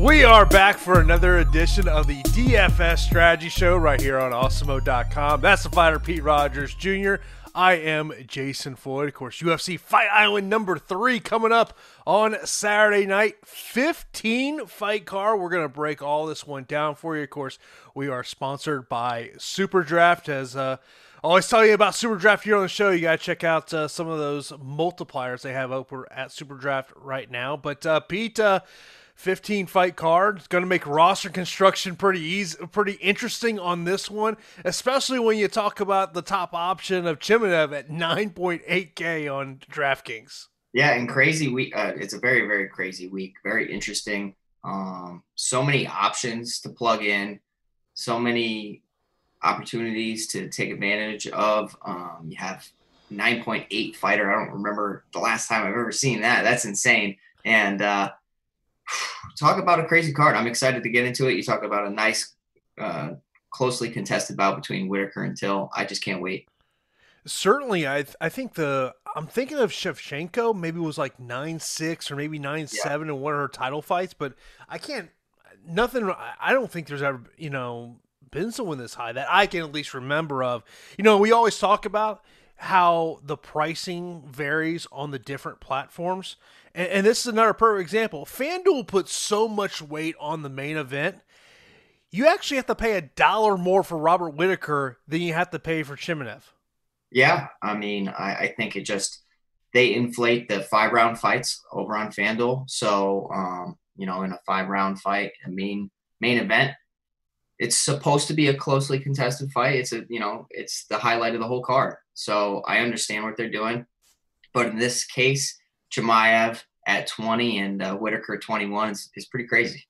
We are back for another edition of the DFS Strategy Show right here on Awesemo.com. That's the fighter Pete Rogers Jr. I am Jason Floyd. Of course, UFC Fight Island number three coming up on Saturday night. 15 fight car. We're going to break all this one down for you. Of course, we are sponsored by Super Draft. As uh, always tell you about Super Draft here on the show, you got to check out uh, some of those multipliers they have over at Super Draft right now. But uh, Pete, uh, 15 fight card. It's going to make roster construction pretty easy, pretty interesting on this one, especially when you talk about the top option of Chimaev at 9.8K on DraftKings. Yeah, and crazy week. Uh, it's a very, very crazy week. Very interesting. Um, so many options to plug in, so many opportunities to take advantage of. Um, you have 9.8 fighter. I don't remember the last time I've ever seen that. That's insane. And uh, talk about a crazy card. I'm excited to get into it. You talk about a nice, uh, closely contested bout between Whittaker and Till. I just can't wait. Certainly, I th- I think the I'm thinking of Shevchenko. Maybe was like nine six or maybe nine yeah. seven in one of her title fights, but I can't. Nothing. I don't think there's ever you know been someone this high that I can at least remember of. You know, we always talk about how the pricing varies on the different platforms. And, and this is another perfect example. FanDuel puts so much weight on the main event. You actually have to pay a dollar more for Robert Whittaker than you have to pay for Chimaev. Yeah, I mean, I, I think it just they inflate the five round fights over on FanDuel. So, um, you know, in a five round fight, a main main event, it's supposed to be a closely contested fight. It's a you know, it's the highlight of the whole card. So I understand what they're doing, but in this case, Chimaev at 20 and uh, Whittaker 21 is, is pretty crazy.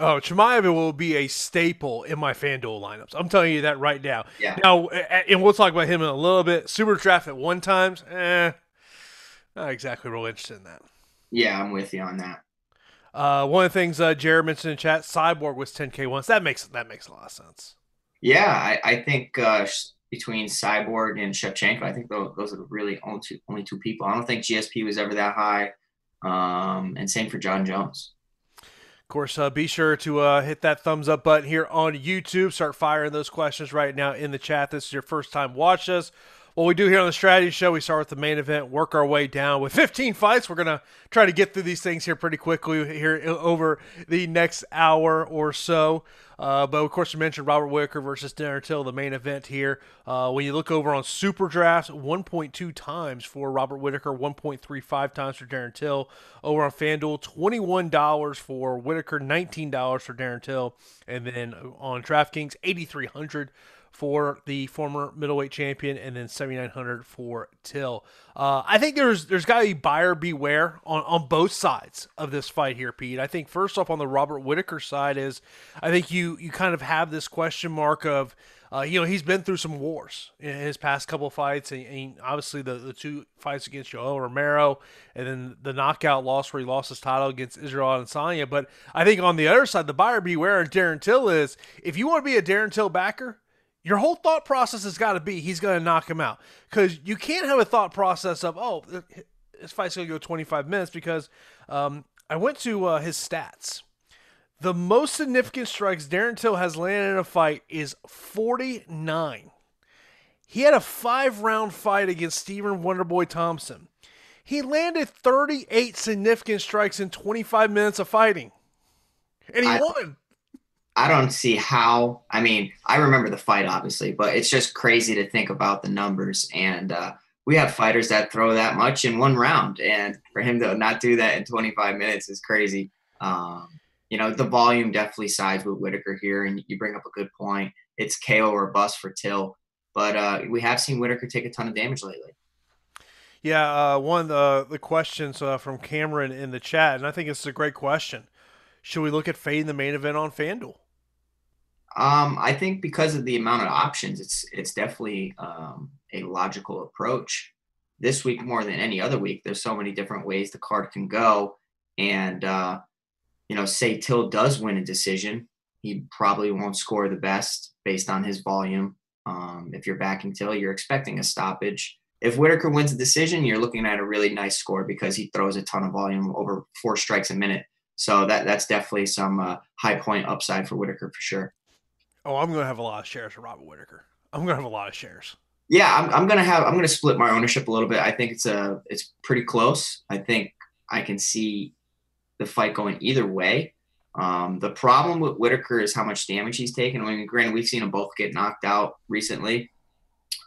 Oh, Chimaev will be a staple in my FanDuel lineups. I'm telling you that right now. Yeah. Now, and we'll talk about him in a little bit. Super draft at one times, eh, not exactly real interested in that. Yeah, I'm with you on that. Uh, one of the things uh, Jared mentioned in chat, Cyborg was 10k once. That makes that makes a lot of sense. Yeah, I, I think uh, between Cyborg and Shevchenko. I think those, those are really only two, only two people. I don't think GSP was ever that high. Um, and same for Jon Jones. Of course, uh, be sure to uh, hit that thumbs up button here on YouTube. Start firing those questions right now in the chat. This is your first time watch us. What we do here on the strategy show, we start with the main event, work our way down with 15 fights. We're going to try to get through these things here pretty quickly here over the next hour or so. Uh, but of course, you mentioned Robert Whittaker versus Darren Till, the main event here. Uh, when you look over on Super Drafts, 1.2 times for Robert Whittaker, 1.35 times for Darren Till. Over on FanDuel, $21 for Whittaker, $19 for Darren Till. And then on DraftKings, 8300 for the former middleweight champion, and then 7,900 for Till. Uh, I think there's there's got to be buyer beware on, on both sides of this fight here, Pete. I think first off on the Robert Whittaker side is I think you you kind of have this question mark of uh, you know he's been through some wars in his past couple fights, and, and obviously the, the two fights against Yoel Romero, and then the knockout loss where he lost his title against Israel Adesanya. But I think on the other side, the buyer beware and Darren Till is if you want to be a Darren Till backer, your whole thought process has got to be he's going to knock him out because you can't have a thought process of oh this fight's going to go 25 minutes because um, I went to uh, his stats. The most significant strikes Darren Till has landed in a fight is 49. He had a five round fight against Stephen Wonderboy Thompson. He landed 38 significant strikes in 25 minutes of fighting. And he I, won. I don't see how. I mean, I remember the fight obviously, but it's just crazy to think about the numbers. And uh, we have fighters that throw that much in one round, and for him to not do that in 25 minutes is crazy. Um, you know, the volume definitely sides with Whittaker here, and you bring up a good point. It's KO or bust for Till, but uh, we have seen Whittaker take a ton of damage lately. Yeah, uh, one of the, the questions uh, from Cameron in the chat, and I think it's a great question. Should we look at fading the main event on FanDuel? Um, I think because of the amount of options, it's it's definitely um, a logical approach. This week more than any other week, there's so many different ways the card can go, and uh, you know, say Till does win a decision, he probably won't score the best based on his volume. Um, if you're backing Till, you're expecting a stoppage. If Whittaker wins a decision, you're looking at a really nice score because he throws a ton of volume over four strikes a minute. So that that's definitely some uh, high point upside for Whittaker for sure. Oh, I'm going to have a lot of shares of Robert Whittaker. I'm going to have a lot of shares. Yeah, I'm, I'm going to have I'm going to split my ownership a little bit. I think it's a it's pretty close. I think I can see the fight going either way. Um, the problem with Whittaker is how much damage he's taken. I mean, granted, we've seen them both get knocked out recently,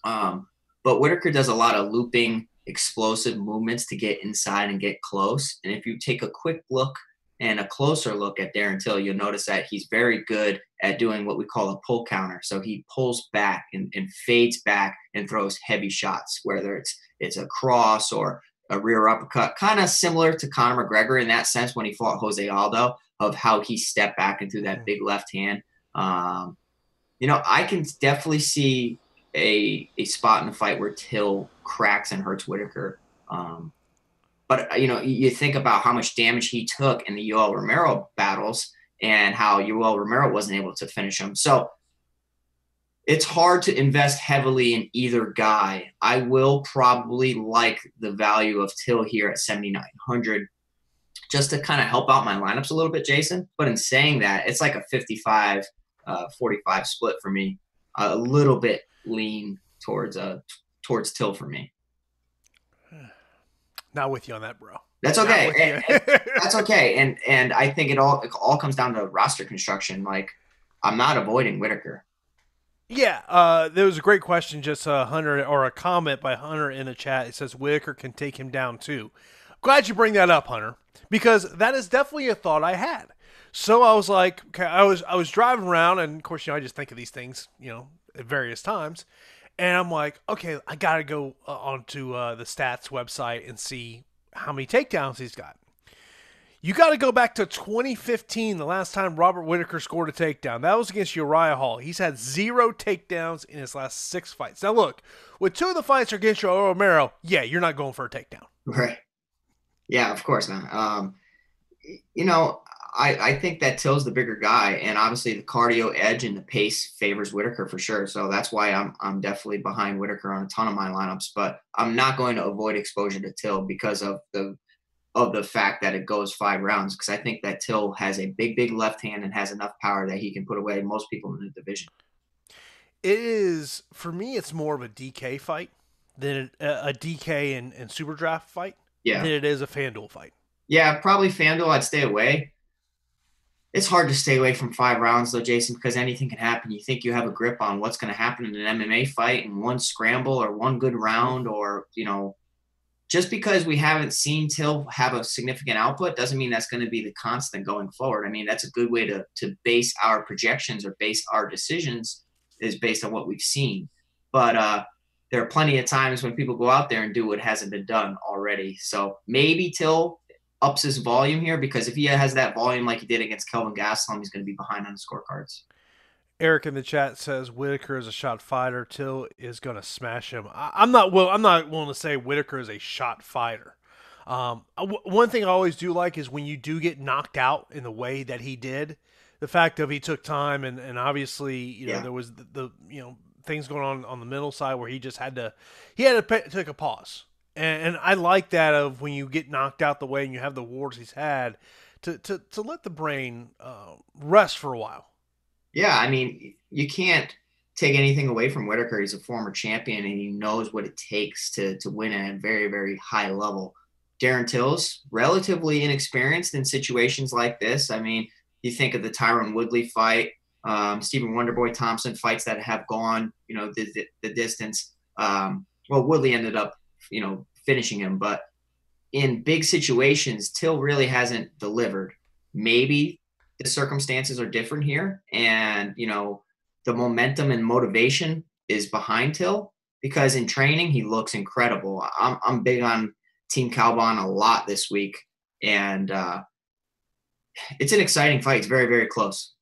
um, but Whittaker does a lot of looping, explosive movements to get inside and get close. And if you take a quick look and a closer look at Darren Till, you'll notice that he's very good at doing what we call a pull counter. So he pulls back and, and fades back and throws heavy shots, whether it's it's a cross or a rear uppercut, kind of similar to Conor McGregor in that sense when he fought Jose Aldo of how he stepped back into that big left hand. Um, you know, I can definitely see a a spot in the fight where Till cracks and hurts Whittaker. Um, but uh, you know, you think about how much damage he took in the Yoel Romero battles and how Yoel Romero wasn't able to finish him. So it's hard to invest heavily in either guy. I will probably like the value of Till here at 7,900 just to kind of help out my lineups a little bit, Jason. But in saying that, it's like a 55 uh, 45 split for me, a little bit lean towards uh towards Till for me. Not with you on that, bro. That's okay. And, and that's okay. And and I think it all it all comes down to roster construction. Like I'm not avoiding Whittaker. Yeah, uh, there was a great question, just a Hunter or a comment by Hunter in the chat. It says Whittaker can take him down too. Glad you bring that up, Hunter, because that is definitely a thought I had. So I was like, okay, I was I was driving around, and of course, you know, I just think of these things, you know, at various times, and I'm like, okay, I gotta go uh, onto uh, the stats website and see how many takedowns he's got. You got to go back to 2015, the last time Robert Whittaker scored a takedown. That was against Uriah Hall. He's had zero takedowns in his last six fights. Now, look, with two of the fights are against Yoel Romero, yeah, you're not going for a takedown. Right. Yeah, of course not. Um, you know, I, I think that Till's the bigger guy, and obviously the cardio edge and the pace favors Whittaker for sure. So that's why I'm I'm definitely behind Whittaker on a ton of my lineups. But I'm not going to avoid exposure to Till because of the of the fact that it goes five rounds because I think that Till has a big, big left hand and has enough power that he can put away most people in the division. It is for me. It's more of a DK fight than a, a DK and, and Super Draft fight. Yeah, than it is a FanDuel fight. Yeah, probably FanDuel. I'd stay away. It's hard to stay away from five rounds though, Jason, because anything can happen. You think you have a grip on what's going to happen in an MMA fight in one scramble or one good round, or you know, just because we haven't seen Till have a significant output doesn't mean that's going to be the constant going forward. I mean, that's a good way to to base our projections or base our decisions is based on what we've seen. But uh, there are plenty of times when people go out there and do what hasn't been done already. So maybe Till ups his volume here because if he has that volume like he did against Kelvin Gastelum, he's going to be behind on the scorecards. Eric in the chat says Whittaker is a shot fighter. Till is going to smash him. I, am not well. I'm not willing to say Whittaker is a shot fighter. Um, one thing I always do like is when you do get knocked out in the way that he did. The fact of he took time and, and obviously you know yeah. there was the, the, you know things going on on the mental side where he just had to he had to pay, take a pause and, and I like that of when you get knocked out the way and you have the wars he's had to to, to let the brain uh, rest for a while yeah, I mean, you can't take anything away from Whittaker. He's a former champion and he knows what it takes to to win at a very, very high level. Darren Tills, relatively inexperienced in situations like this. I mean, you think of the Tyron Woodley fight, um, Stephen Wonderboy Thompson fights that have gone, you know, the, the, the distance. Um, well, Woodley ended up you know, finishing him. But in big situations, Till really hasn't delivered. Maybe the circumstances are different here, and you know, the momentum and motivation is behind Till because in training he looks incredible. I'm I'm big on Team Kaobon a lot this week, and uh, it's an exciting fight. It's very very close.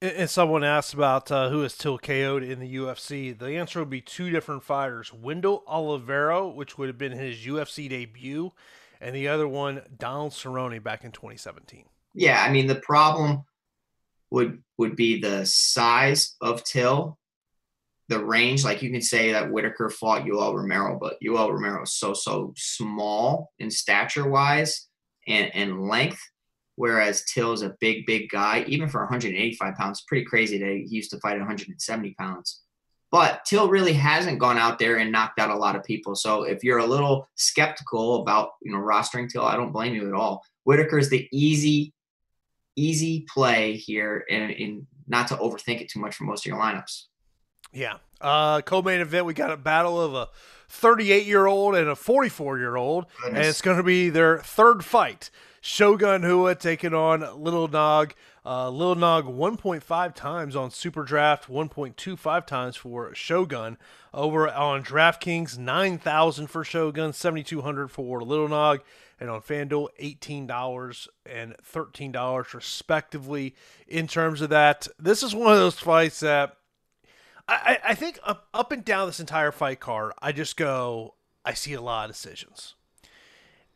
And someone asked about uh, who is Till KO'd in the UFC. The answer would be two different fighters: Wendell Oliveira, which would have been his UFC debut, and the other one, Donald Cerrone, back in 2017. Yeah, I mean the problem would would be the size of Till, the range. Like you can say that Whittaker fought Yoel Romero, but Yoel Romero is so so small in stature wise and and length whereas Till's a big, big guy, even for 185 pounds. Pretty crazy that he used to fight 170 pounds. But Till really hasn't gone out there and knocked out a lot of people. So if you're a little skeptical about you know rostering Till, I don't blame you at all. Whittaker is the easy, easy play here, and, and not to overthink it too much for most of your lineups. Yeah. Uh, co-main event, we got a battle of a 38 year old and a 44 year old, and it's going to be their third fight. Shogun Rua taking on Little Nog. Uh, Little Nog 1.5 times on Super Draft, 1.25 times for Shogun. Over on DraftKings, 9000 for Shogun, 7200 for Little Nog. And on FanDuel, $18 and $13 respectively. In terms of that, this is one of those fights that I, I think up, up and down this entire fight card, I just go, I see a lot of decisions.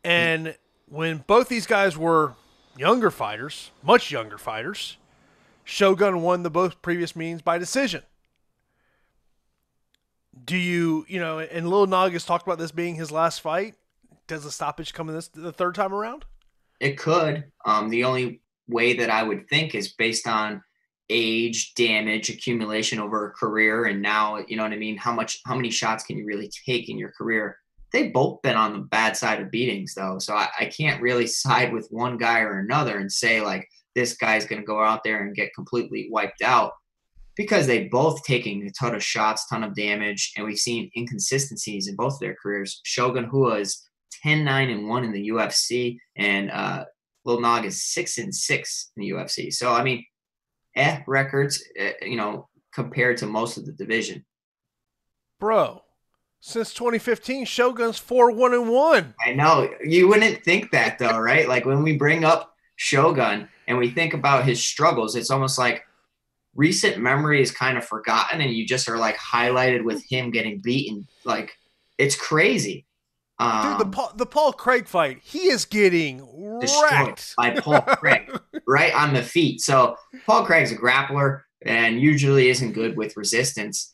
And when both these guys were younger fighters, much younger fighters, Shogun won the both previous meetings by decision. Do you, you know, and Lil Nog has talked about this being his last fight. Does the stoppage come in this the third time around? It could. Um, the only way that I would think is based on age, damage, accumulation over a career, and now you know what I mean. How much, how many shots can you really take in your career? They've both been on the bad side of beatings though. So I, I can't really side with one guy or another and say like this guy's going to go out there and get completely wiped out because they both taking a ton of shots, ton of damage, and we've seen inconsistencies in both their careers. Shogun Rua is 10 9 and 1 in the UFC, and uh, Lil Nog is 6 and 6 in the UFC. So, I mean, eh, records, eh, you know, compared to most of the division. Bro, since 2015, Shogun's four one and one. I know you wouldn't think that though, right? like when we bring up Shogun and we think about his struggles, it's almost like recent memory is kind of forgotten, and you just are like highlighted with him getting beaten. Like it's crazy. Um, Dude, the um, Paul, the Paul Craig fight, he is getting wrecked by Paul Craig right on the feet. So Paul Craig's a grappler and usually isn't good with resistance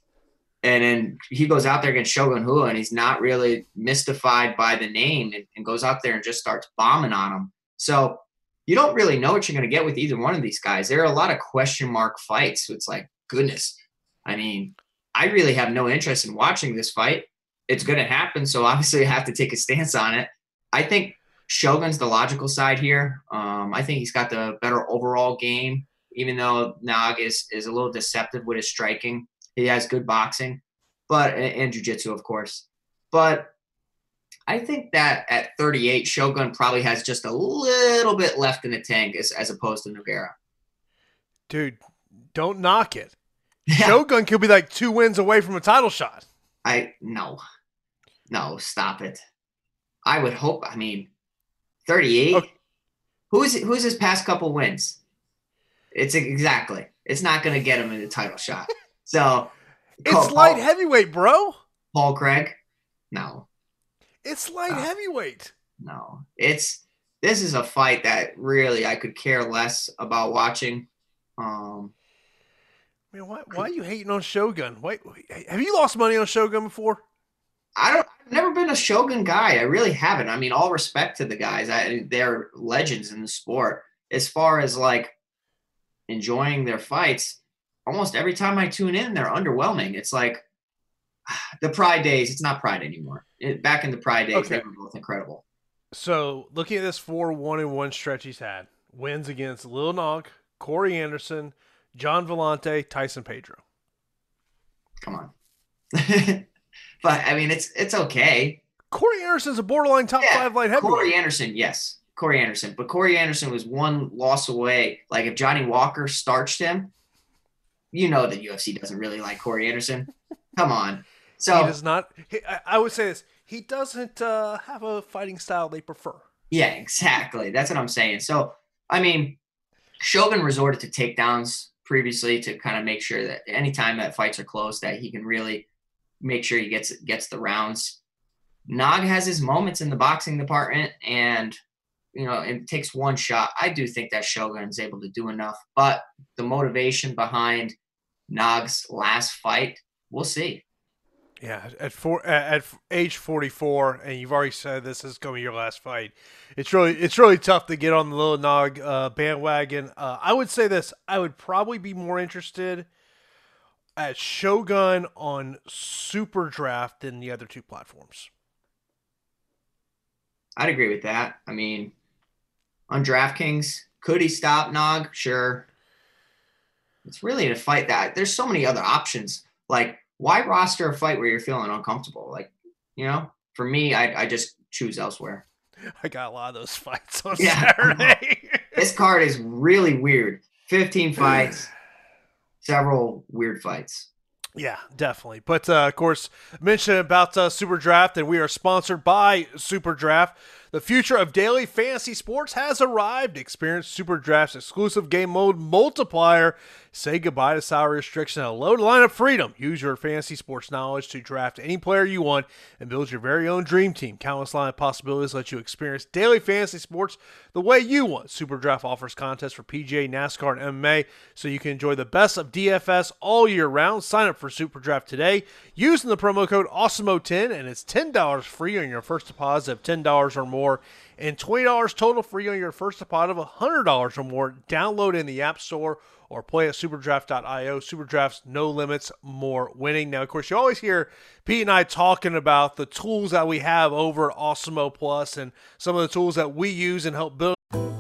and then he goes out there against Shogun Rua and he's not really mystified by the name and, and, goes out there and just starts bombing on him. So you don't really know what you're going to get with either one of these guys. There are a lot of question mark fights. So it's like, goodness. I mean, I really have no interest in watching this fight. It's going to happen. So obviously I have to take a stance on it. I think Shogun's the logical side here. Um, I think he's got the better overall game, even though Nog is, is a little deceptive with his striking. He has good boxing, but and jiu-jitsu, of course. But I think that at 38, Shogun probably has just a little bit left in the tank as, as opposed to Nogueira. Dude, don't knock it. Yeah. Shogun could be like two wins away from a title shot. I no, no, stop it. I would hope. I mean, 38. Okay. Who's who's his past couple wins? It's exactly. It's not going to get him in the title shot. So it's Paul, light heavyweight, bro. Paul Craig? No. It's light uh, heavyweight. No. It's this is a fight that really I could care less about watching. Um Man, why, why are you hating on Shogun? Wait, have you lost money on Shogun before? I don't. I've never been a Shogun guy. I really haven't. I mean, all respect to the guys. I, they're legends in the sport. As far as like enjoying their fights, almost every time I tune in, they're underwhelming. It's like the Pride days. It's not Pride anymore. It, back in the Pride days, okay. they were both incredible. So looking at this four one and one stretch he's had, wins against Lil Nog, Corey Anderson, Gian Villante, Tyson Pedro. Come on. but I mean, it's it's okay. Corey Anderson's a borderline top yeah, five light heavyweight. Corey Anderson, yes, Corey Anderson, but Corey Anderson was one loss away. Like if Johnny Walker starched him, you know that UFC doesn't really like Corey Anderson. Come on. So he does not. He, I, I, would say this: he doesn't uh, have a fighting style they prefer. Yeah, exactly. That's what I'm saying. So I mean, Shogun resorted to takedowns previously to kind of make sure that anytime that fights are close, that he can really make sure he gets gets the rounds. Nog has his moments in the boxing department, and you know, it takes one shot. I do think that Shogun is able to do enough, but the motivation behind Nog's last fight, we'll see. Yeah, at four at age forty four, and you've already said this is going to be your last fight. It's really it's really tough to get on the little Nog uh, bandwagon. Uh, I would say this: I would probably be more interested at Shogun on Super Draft than the other two platforms. I'd agree with that. I mean, on DraftKings, could he stop Nog? Sure. It's really a fight that there's so many other options. Like why roster a fight where you're feeling uncomfortable? Like, you know, for me, I, I just choose elsewhere. I got a lot of those fights on yeah. Saturday. this card is really weird. 15 fights, several weird fights. Yeah, definitely. But uh, of course, mention about uh, Super Draft, and we are sponsored by Super Draft. The future of daily fantasy sports has arrived. Experience Super Draft's exclusive game mode multiplier Say goodbye to salary restriction and a load line of freedom. Use your fantasy sports knowledge to draft any player you want and build your very own dream team. Countless line of possibilities let you experience daily fantasy sports the way you want. Super Draft offers contests for PGA, NASCAR, and MMA so you can enjoy the best of DFS all year round. Sign up for Super Draft today using the promo code AWESEMO10 and it's $10 free on your first deposit of $10 or more and $20 total free on your first deposit of $100 or more. Download in the App Store or play at superdraft.io. Superdraft's no limits, more winning. Now, of course, you always hear Pete and I talking about the tools that we have over Awesemo Plus and some of the tools that we use and help build.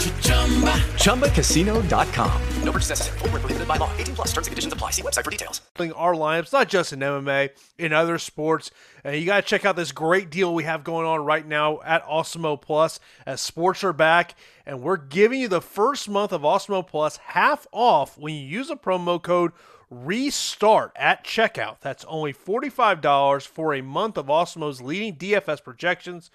ChumbaCasino.com. No purchase necessary. Full prohibited by law. 18 plus terms and conditions apply. See website for details. Our lineups, not just in MMA, in other sports. And you got to check out this great deal we have going on right now at Awesemo Plus as sports are back. And we're giving you the first month of Awesemo Plus half off when you use a promo code restart at checkout. That's only $45 for a month of Awesemo's leading DFS projections,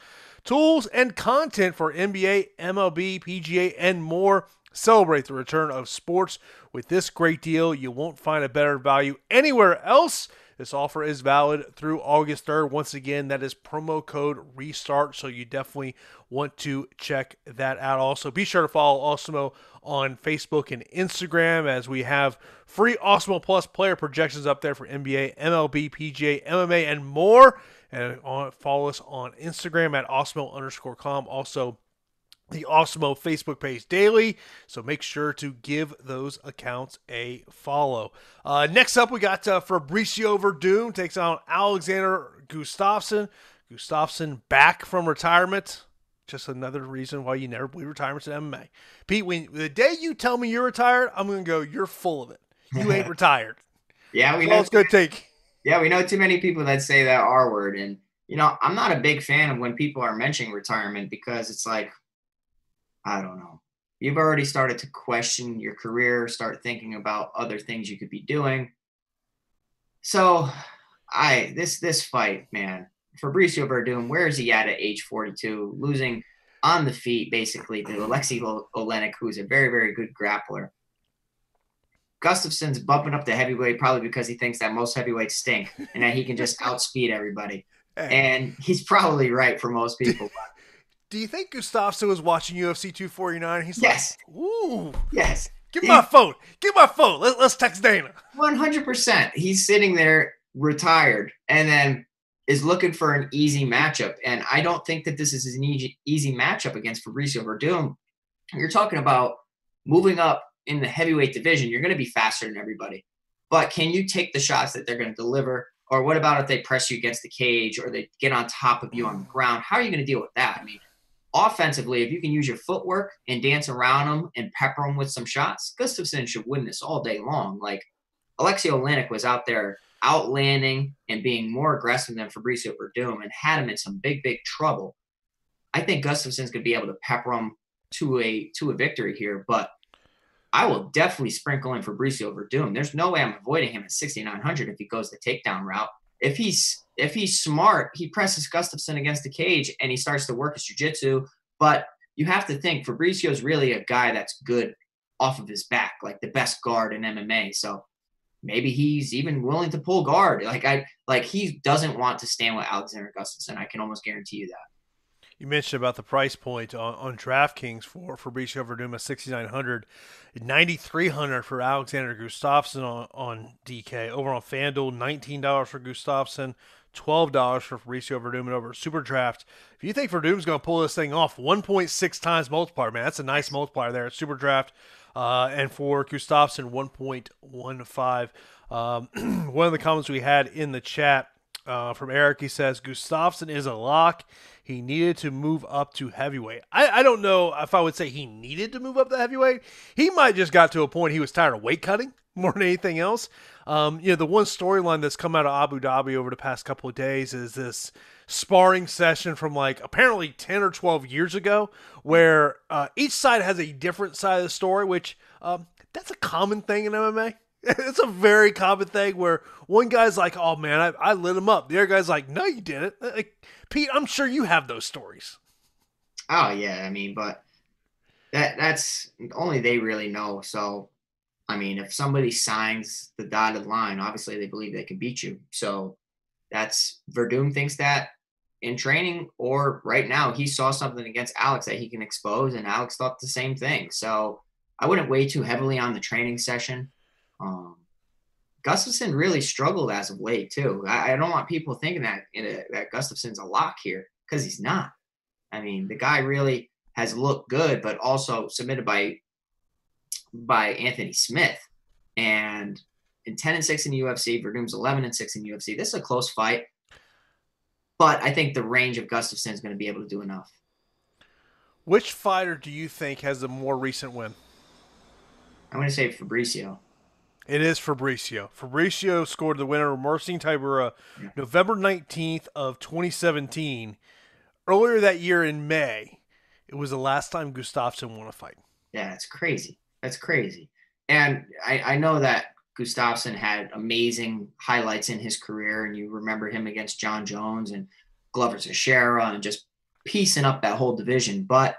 tools, and content for NBA, MLB, PGA, and more. Celebrate the return of sports with this great deal. You won't find a better value anywhere else. This offer is valid through August 3rd. Once again, that is promo code RESTART, so you definitely want to check that out. Also, be sure to follow Awesemo on Facebook and Instagram as we have free Awesemo Plus player projections up there for NBA, MLB, PGA, MMA, and more. And follow us on Instagram at Awesemo underscore com. Also, the Awesemo Facebook page daily. So make sure to give those accounts a follow. Uh, next up, we got uh, Fabricio Werdum takes on Alexander Gustafsson. Gustafsson back from retirement. Just another reason why you never believe retirement's in MMA. Pete, when the day you tell me you're retired, I'm gonna go. You're full of it. You ain't retired. yeah, we know. It's gonna take. Yeah, we know too many people that say that R word, and you know, I'm not a big fan of when people are mentioning retirement because it's like, I don't know. You've already started to question your career, start thinking about other things you could be doing. So, I this this fight, man, Fabricio Werdum, where is he at at age 42, losing on the feet basically to Alexei Oleinik, who's a very very good grappler. Gustafsson's bumping up the heavyweight probably because he thinks that most heavyweights stink and that he can just outspeed everybody. And he's probably right for most people. Do you think Gustafsson was watching UFC 249? He's yes. like, ooh. Yes. Give me my phone. Give me my phone. Let, us text Dana. 100%. He's sitting there retired and then is looking for an easy matchup. And I don't think that this is an easy, easy matchup against Fabricio Werdum. You're talking about moving up in the heavyweight division, you're going to be faster than everybody. But can you take the shots that they're going to deliver? Or what about if they press you against the cage or they get on top of you on the ground? How are you going to deal with that? I mean, offensively, if you can use your footwork and dance around them and pepper them with some shots, Gustafsson should win this all day long. Like Alexei Oleinik was out there outlanding and being more aggressive than Fabricio Werdum and had him in some big, big trouble. I think Gustafsson's going to be able to pepper him to a to a victory here, but I will definitely sprinkle in Fabricio Werdum. There's no way I'm avoiding him at 6,900 if he goes the takedown route. If he's if he's smart, he presses Gustafsson against the cage and he starts to work his jiu-jitsu. But you have to think Fabricio is really a guy that's good off of his back, like the best guard in MMA. So maybe he's even willing to pull guard. Like I like he doesn't want to stand with Alexander Gustafsson. I can almost guarantee you that you mentioned about the price point on, on DraftKings for Fabricio Werdum 6,900, 9,300 for Alexander Gustafsson on, on DK. Over on FanDuel, $19 for Gustafsson, $12 for Fabricio Werdum and over Super Draft. If you think Werdum's going to pull this thing off, 1.6 times multiplier, man, that's a nice multiplier there at Super Draft. Uh, and for Gustafsson, 1.15. Um, one of the comments we had in the chat uh, from Eric, he says Gustafsson is a lock. He needed to move up to heavyweight. I, I don't know if I would say he needed to move up to heavyweight. He might just got to a point he was tired of weight cutting more than anything else. Um, you know, the one storyline that's come out of Abu Dhabi over the past couple of days is this sparring session from like apparently 10 or 12 years ago where uh, each side has a different side of the story, which um, that's a common thing in MMA. It's a very common thing where one guy's like, "Oh man, I, I lit him up." The other guy's like, "No, you didn't." Like, Pete, I'm sure you have those stories. Oh yeah, I mean, but that that's only they really know. So, I mean, if somebody signs the dotted line, obviously they believe they can beat you. So, that's Werdum thinks that in training or right now he saw something against Alex that he can expose, and Alex thought the same thing. So, I wouldn't weigh too heavily on the training session. Um, Gustafsson really struggled as of late too. I, I don't want people thinking that a, that Gustafsson's a lock here because he's not. I mean, the guy really has looked good, but also submitted by by Anthony Smith, and in ten and six in the UFC. Werdum's eleven and six in the UFC. This is a close fight, but I think the range of Gustafsson is going to be able to do enough. Which fighter do you think has a more recent win? I'm going to say Fabricio. It is Fabricio. Fabricio scored the winner Marcin Tybura. November 19th of 2017. Earlier that year in May, it was the last time Gustafsson won a fight. Yeah, it's crazy. That's crazy. And I, I know that Gustafsson had amazing highlights in his career, and you remember him against Jon Jones and Glover Teixeira and just piecing up that whole division. But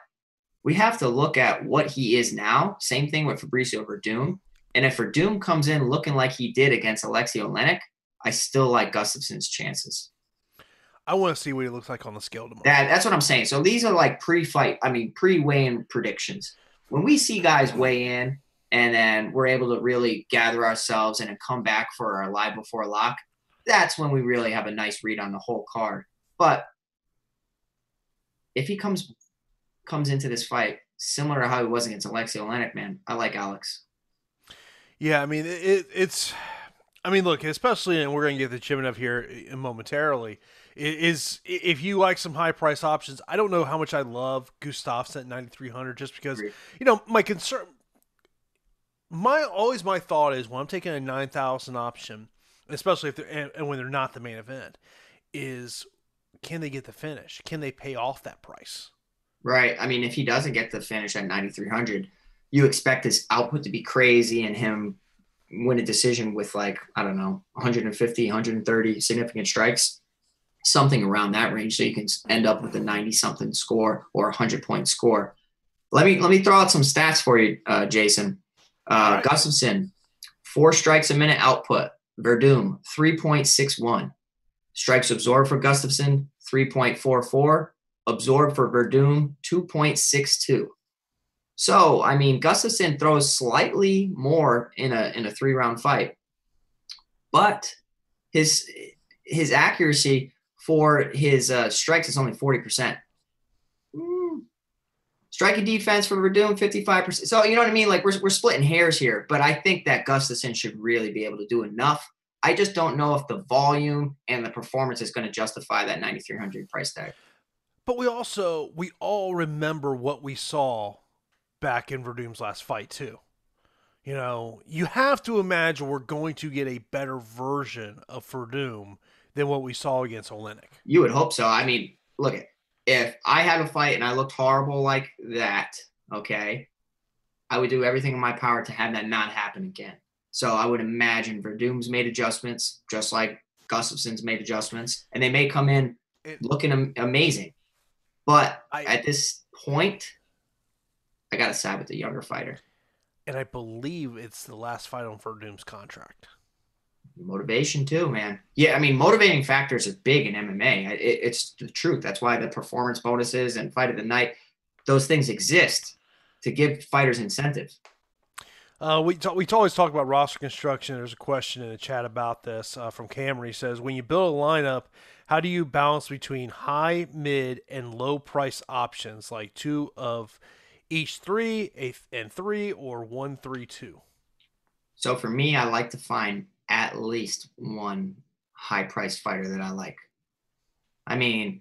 we have to look at what he is now. Same thing with Fabricio Werdum and if Werdum comes in looking like he did against Alexei Oleinik, I still like Gustafsson's chances. I want to see what he looks like on the scale tomorrow. That, that's what I'm saying. So these are like pre-fight, I mean pre-weigh-in predictions. When we see guys weigh in and then we're able to really gather ourselves and come back for our live before lock, that's when we really have a nice read on the whole card. But if he comes comes into this fight similar to how he was against Alexei Oleinik, man, I like Alex. Yeah, I mean it, it's. I mean, look, especially, and we're going to get the Chimaev here eh, momentarily. Is if you like some high price options, I don't know how much I love Gustafsson at ninety three hundred, just because you know my concern. My always my thought is when I'm taking a nine thousand option, especially if they're and, and when they're not the main event, is can they get the finish? Can they pay off that price? Right. I mean, if he doesn't get the finish at ninety three hundred, you expect his output to be crazy and him win a decision with like I don't know 150, 130 significant strikes, something around that range, so you can end up with a 90 something score or a 100 point score. Let me let me throw out some stats for you, uh, Jason. Uh, right. Gustafsson, Four strikes a minute output. Werdum, 3.61. Strikes absorbed for Gustafsson, 3.44. Absorbed for Werdum, 2.62. So, I mean, Gustafsson throws slightly more in a in a three round fight, but his his accuracy for his uh, strikes is only forty percent. Mm. Striking defense for Werdum, fifty five percent. So you know what I mean? Like we're we're splitting hairs here, but I think that Gustafsson should really be able to do enough. I just don't know if the volume and the performance is going to justify that ninety three hundred price tag. But we also we all remember what we saw back in Werdum's last fight too. You know, you have to imagine we're going to get a better version of Werdum than what we saw against Oleinik. You would hope so. I mean, look at if I had a fight and I looked horrible like that, okay, I would do everything in my power to have that not happen again. So I would imagine Werdum's made adjustments, just like Gustafsson's made adjustments, and they may come in It- looking amazing. But I- at this point, I got to side with the younger fighter. And I believe it's the last fight on Werdum's contract. Motivation too, man. Yeah, I mean, motivating factors are big in MMA. It, it's the truth. That's why the performance bonuses and fight of the night, those things exist to give fighters incentives. Uh, we we always talk about roster construction. There's a question in the chat about this uh, from Cameron. He says, when you build a lineup, how do you balance between high, mid, and low price options like two of each three, a, and three, or one, three, two? So for me, I like to find at least one high priced fighter that I like. I mean,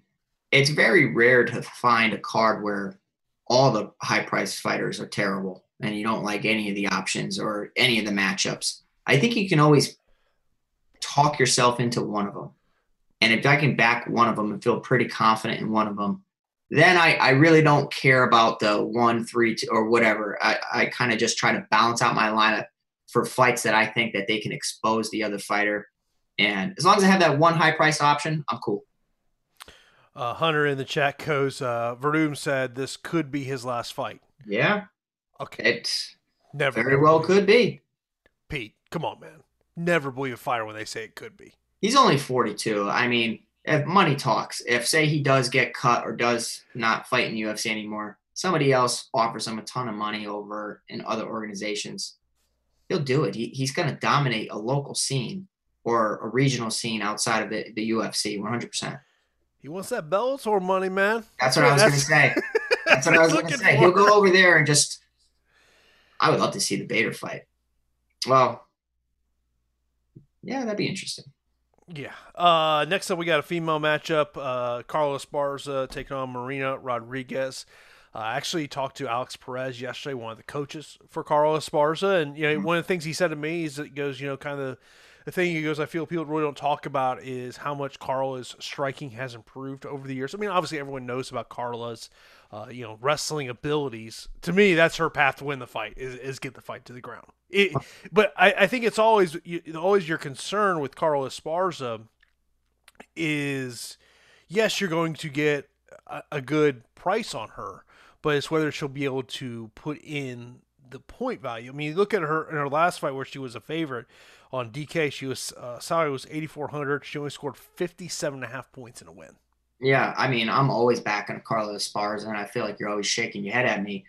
it's very rare to find a card where all the high priced fighters are terrible and you don't like any of the options or any of the matchups. I think you can always talk yourself into one of them. And if I can back one of them and feel pretty confident in one of them, then I, I really don't care about the one, three, two, or whatever. I, I kind of just try to balance out my lineup for fights that I think that they can expose the other fighter. And as long as I have that one high price option, I'm cool. Uh, Hunter in the chat goes, uh, Werdum said this could be his last fight. Yeah, Okay. it Never. very well believe- could be. Pete, come on, man. Never believe a fighter when they say it could be. He's only 42. I mean, if money talks, if say he does get cut or does not fight in UFC anymore, somebody else offers him a ton of money over in other organizations, he'll do it. He, he's going to dominate a local scene or a regional scene outside of the, the UFC 100%. He wants that Bellator money, man. That's what I was going to say. That's what I was going to say. He'll go over there and just. I would love to see the Bader fight. Well, yeah, that'd be interesting. Yeah. Uh, next up, we got a female matchup. Uh, Carla Esparza taking on Marina Rodriguez. Uh, I actually talked to Alex Perez yesterday, one of the coaches for Carla Esparza, and you know one of the things he said to me is that he goes, you know, kind of the thing he goes, I feel people really don't talk about is how much Carla's striking has improved over the years. I mean, obviously everyone knows about Carla's, uh, you know, wrestling abilities. To me, that's her path to win the fight is, is get the fight to the ground. It, but I, I think it's always you, always your concern with Carla Esparza is yes, you're going to get a, a good price on her, but it's whether she'll be able to put in the point value. I mean, look at her in her last fight where she was a favorite on DK. She was uh, salary was 8,400. She only scored 57 and a half points in a win. Yeah, I mean, I'm always backing Carla Esparza, and I feel like you're always shaking your head at me,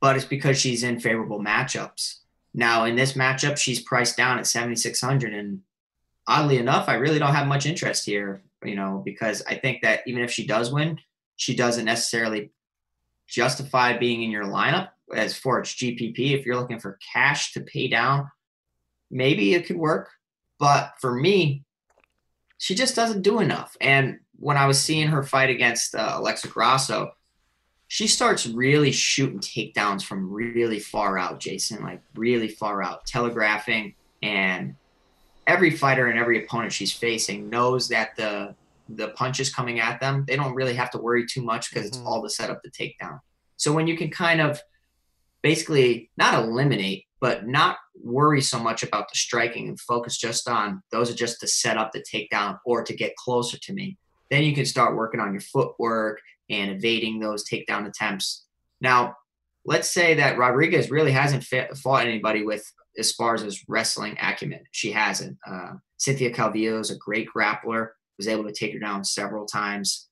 but it's because she's in favorable matchups. Now, in this matchup, she's priced down at 7,600, and oddly enough, I really don't have much interest here, you know, because I think that even if she does win, she doesn't necessarily justify being in your lineup as for its GPP. If you're looking for cash to pay down, maybe it could work, but for me, she just doesn't do enough. And when I was seeing her fight against uh, Alexa Grasso, she starts really shooting takedowns from really far out, Jason, like really far out, telegraphing. And every fighter and every opponent she's facing knows that the the punches coming at them, they don't really have to worry too much because Mhm. it's all to set up the takedown. So when you can kind of basically not eliminate, but not worry so much about the striking and focus just on those are just to set up the takedown or to get closer to me. Then you can start working on your footwork and evading those takedown attempts. Now, let's say that Rodriguez really hasn't fought anybody with Esparza's wrestling acumen. She hasn't. Uh, Cynthia Calvillo is a great grappler, was able to take her down several times.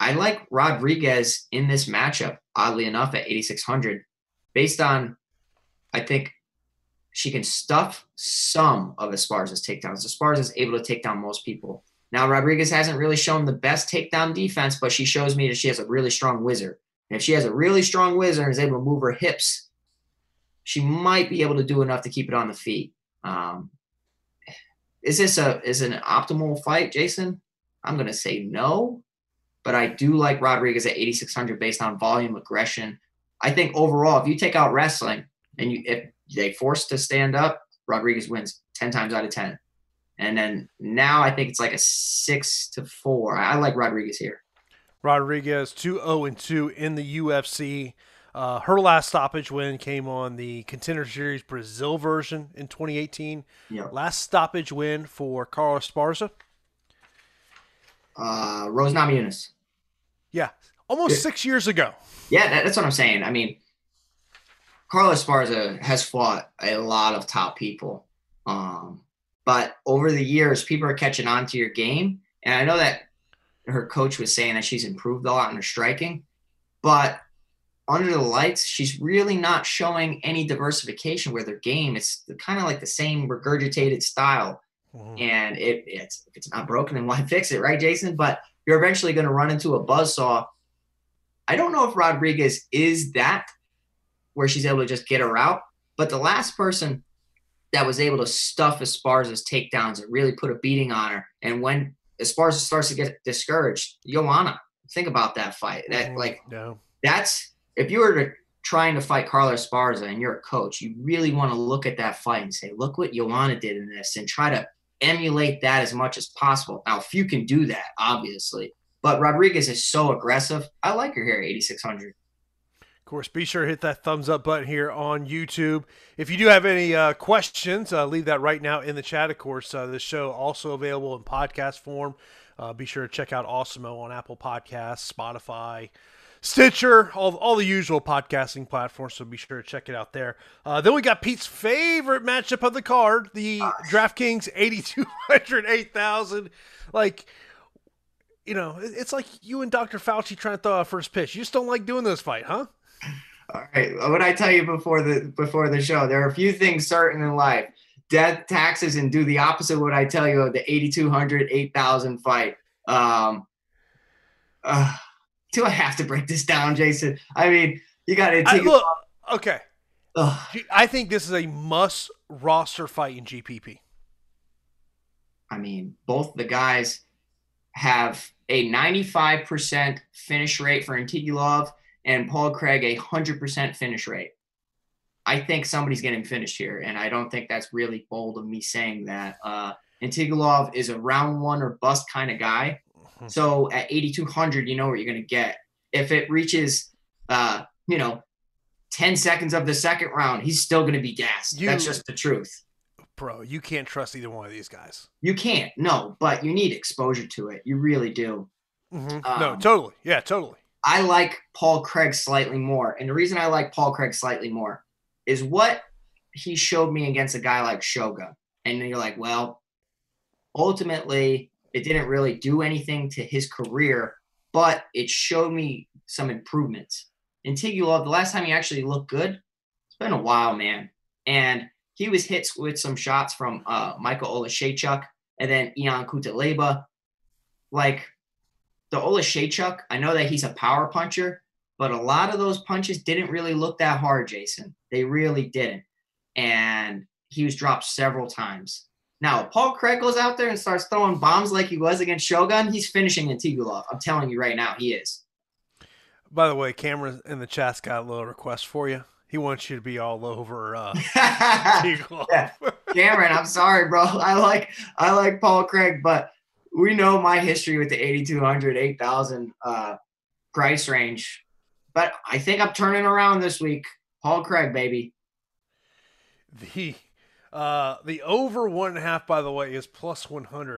I like Rodriguez in this matchup, oddly enough, at 8,600, based on, I think she can stuff some of Esparza's takedowns. Esparza is able to take down most people. Now, Rodriguez hasn't really shown the best takedown defense, but she shows me that she has a really strong whizzer. And if she has a really strong whizzer and is able to move her hips, she might be able to do enough to keep it on the feet. Um, is this a is an optimal fight, Jason? I'm to say no, but I do like Rodriguez at 8600 based on volume, aggression. I think overall, if you take out wrestling and you if they force to stand up, Rodriguez wins 10 times out of 10. And then now I think it's like a six to four. I like Rodriguez here. Rodriguez 2 0 and 2 in the UFC. Uh, her last stoppage win came on the Contender Series Brazil version in 2018. Yep. Last stoppage win for Carla Esparza. Uh, Rose Namajunas. Yeah, almost Yeah. six years ago. Yeah, that, that's what I'm saying. I mean, Carlos Esparza has fought a lot of top people. Um, but over the years, people are catching on to your game. And I know that her coach was saying that she's improved a lot in her striking, but under the lights, she's really not showing any diversification with her game. It's kind of like the same regurgitated style. Mhm. And it, it's if it's not broken, then why fix it, right, Jason? But you're eventually going to run into a buzzsaw. I don't know if Rodriguez is that where she's able to just get her out, but the last person that was able to stuff Esparza's takedowns and really put a beating on her, and when Esparza starts to get discouraged, Joanna, think about that fight. That Mhm. like no. that's if you were to trying to fight Carla Esparza and you're a coach, you really want to look at that fight and say, look what Joanna did in this and try to emulate that as much as possible. Now, if you can do that, obviously, but Rodriguez is so aggressive. I like her here at 8,600. Of course, be sure to hit that thumbs up button here on YouTube. If you do have any uh, questions, uh, leave that right now in the chat. Of course, uh, the show also available in podcast form. Uh, be sure to check out Awesemo on Apple Podcasts, Spotify, Stitcher, all, all the usual podcasting platforms. So be sure to check it out there. Uh, then we got Pete's favorite matchup of the card, the DraftKings 8,200, 8,000. Like, you know, it's like you and Dr. Fauci trying to throw out first pitch. You just don't like doing this fight, huh? All right. What I tell you before the before the show, there are a few things certain in life. Death, taxes, and do the opposite of what I tell you of the 8,200, 8,000 fight. Um, uh, do I have to break this down, Jason? I mean, you got to take look, okay. Ugh. I think this is a must roster fight in GPP. I mean, both the guys have a 95% finish rate for Antigulov and Paul Craig a 100% finish rate. I think somebody's getting finished here, and I don't think that's really bold of me saying that. Uh, Antigulov is a round one or bust kind of guy. Mhm. So at 8,200, you know what you're going to get. If it reaches, uh, you know, 10 seconds of the second round, he's still going to be gassed. You- That's just the truth. Bro, you can't trust either one of these guys. You can't, no, but you need exposure to it. You really do. no, Um, totally. Yeah, totally. I like Paul Craig slightly more. And the reason I like Paul Craig slightly more is what he showed me against a guy like Shogun. And then you're like, well, ultimately, it didn't really do anything to his career, but it showed me some improvements. Antigulov, the last time he actually looked good, it's been a while, man. And he was hit with some shots from uh, Michael Oleksiejczuk and then Ion Cutelaba. Like the Oleksiejczuk, I know that he's a power puncher, but a lot of those punches didn't really look that hard, Jason. They really didn't. And he was dropped several times. Now, Paul Craig goes out there and starts throwing bombs like he was against Shogun, he's finishing Antigulov. I'm telling you right now, he is. By the way, Cameron in the chat's got a little request for you. He wants you to be all over uh. Yeah. Cameron, I'm sorry, bro. I like I like Paul Craig, but we know my history with the 8200, 8000 uh, price range. But I think I'm turning around this week. Paul Craig, baby. The uh, the over one and a half, by the way, is plus one hundred.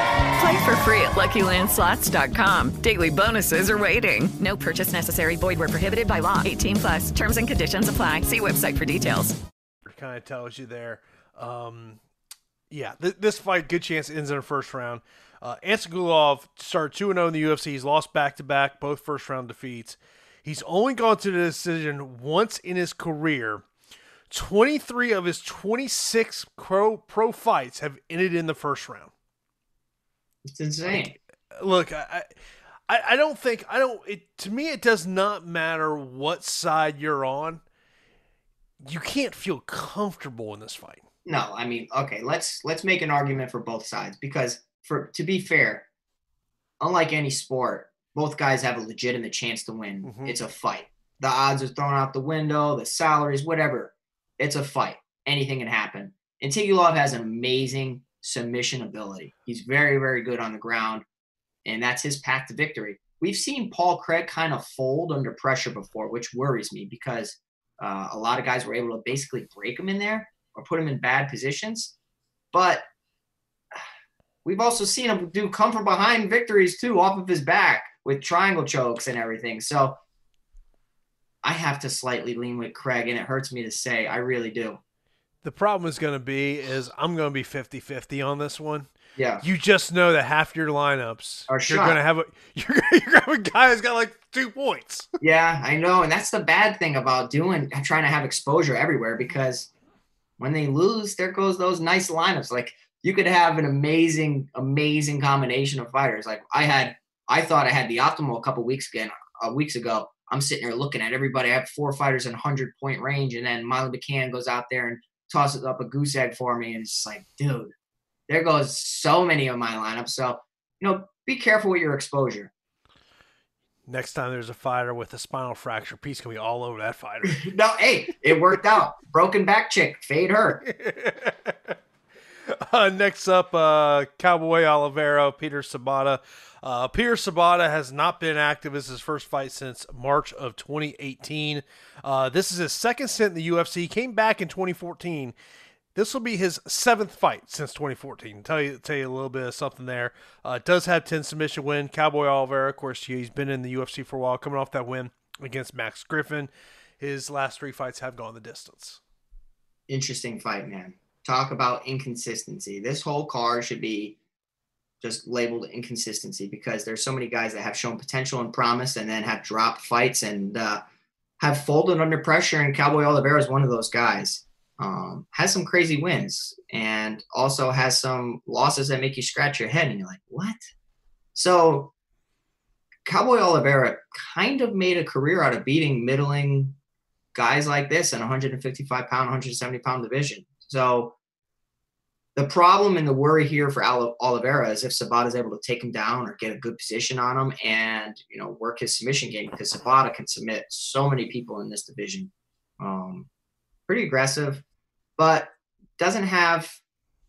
Play for free at LuckyLandSlots.com. Daily bonuses are waiting. No purchase necessary. Void where prohibited by law. 18 plus. Terms and conditions apply. See website for details. Kind of tells you there. Um, yeah, th- this fight, good chance ends in the first round. Uh, Antigulov started 2 0 in the UFC. He's lost back to back, both first round defeats. He's only gone to the decision once in his career. 23 of his 26 pro, pro fights have ended in the first round. It's insane. Look, I, I, I don't think I don't. It to me, it does not matter what side you're on. You can't feel comfortable in this fight. No, I mean, okay, let's let's make an argument for both sides because for to be fair, unlike any sport, both guys have a legitimate chance to win. Mhm. It's a fight. The odds are thrown out the window, the salaries, whatever. It's a fight. Anything can happen. Antigulov has an amazing submission ability. He's very, very good on the ground, and that's his path to victory. We've seen Paul Craig kind of fold under pressure before, which worries me because uh, a lot of guys were able to basically break him in there or put him in bad positions. But we've also seen him do come from behind victories too, off of his back with triangle chokes and everything. So I have to slightly lean with Craig, and it hurts me to say, I really do. The problem is going to be is I'm going to be 50-50 on this one. Yeah. You just know that half your lineups Are you're going to have a you're, you're going to have a guy who's got like two points. Yeah, I know. And that's the bad thing about doing trying to have exposure everywhere because when they lose, there goes those nice lineups. Like you could have an amazing, amazing combination of fighters. Like I had I thought I had the optimal a couple weeks ago uh, weeks ago. I'm sitting there looking at everybody. I have four fighters in hundred point range, and then Molly McCann goes out there and tosses up a goose egg for me, and it's like, dude, there goes so many of my lineups. So, you know, be careful with your exposure. Next time there's a fighter with a spinal fracture, piece can be all over that fighter. No, hey, it worked out. Broken back chick, fade her. uh, next up, uh, Cowboy Oliveira, Peter Sobotta. Uh, Peter Sobotta has not been active as his first fight since March of 2018. Uh, this is his second stint in the UFC. He came back in 2014. This will be his seventh fight since 2014. Tell you, tell you a little bit of something there. Uh, does have 10 submission win. Cowboy Oliveira, of course, he's been in the UFC for a while, coming off that win against Max Griffin. His last three fights have gone the distance. Interesting fight, man. Talk about inconsistency. This whole card should be just labeled inconsistency because there's so many guys that have shown potential and promise and then have dropped fights and uh, have folded under pressure. And Cowboy Oliveira is one of those guys. Um, has some crazy wins and also has some losses that make you scratch your head and you're like, what? So Cowboy Oliveira kind of made a career out of beating middling guys like this in 155 pound, 170 pound division. So the problem and the worry here for Ol- Oliveira is if Sobotta is able to take him down or get a good position on him and you know work his submission game because Sobotta can submit so many people in this division. Um, pretty aggressive, but doesn't have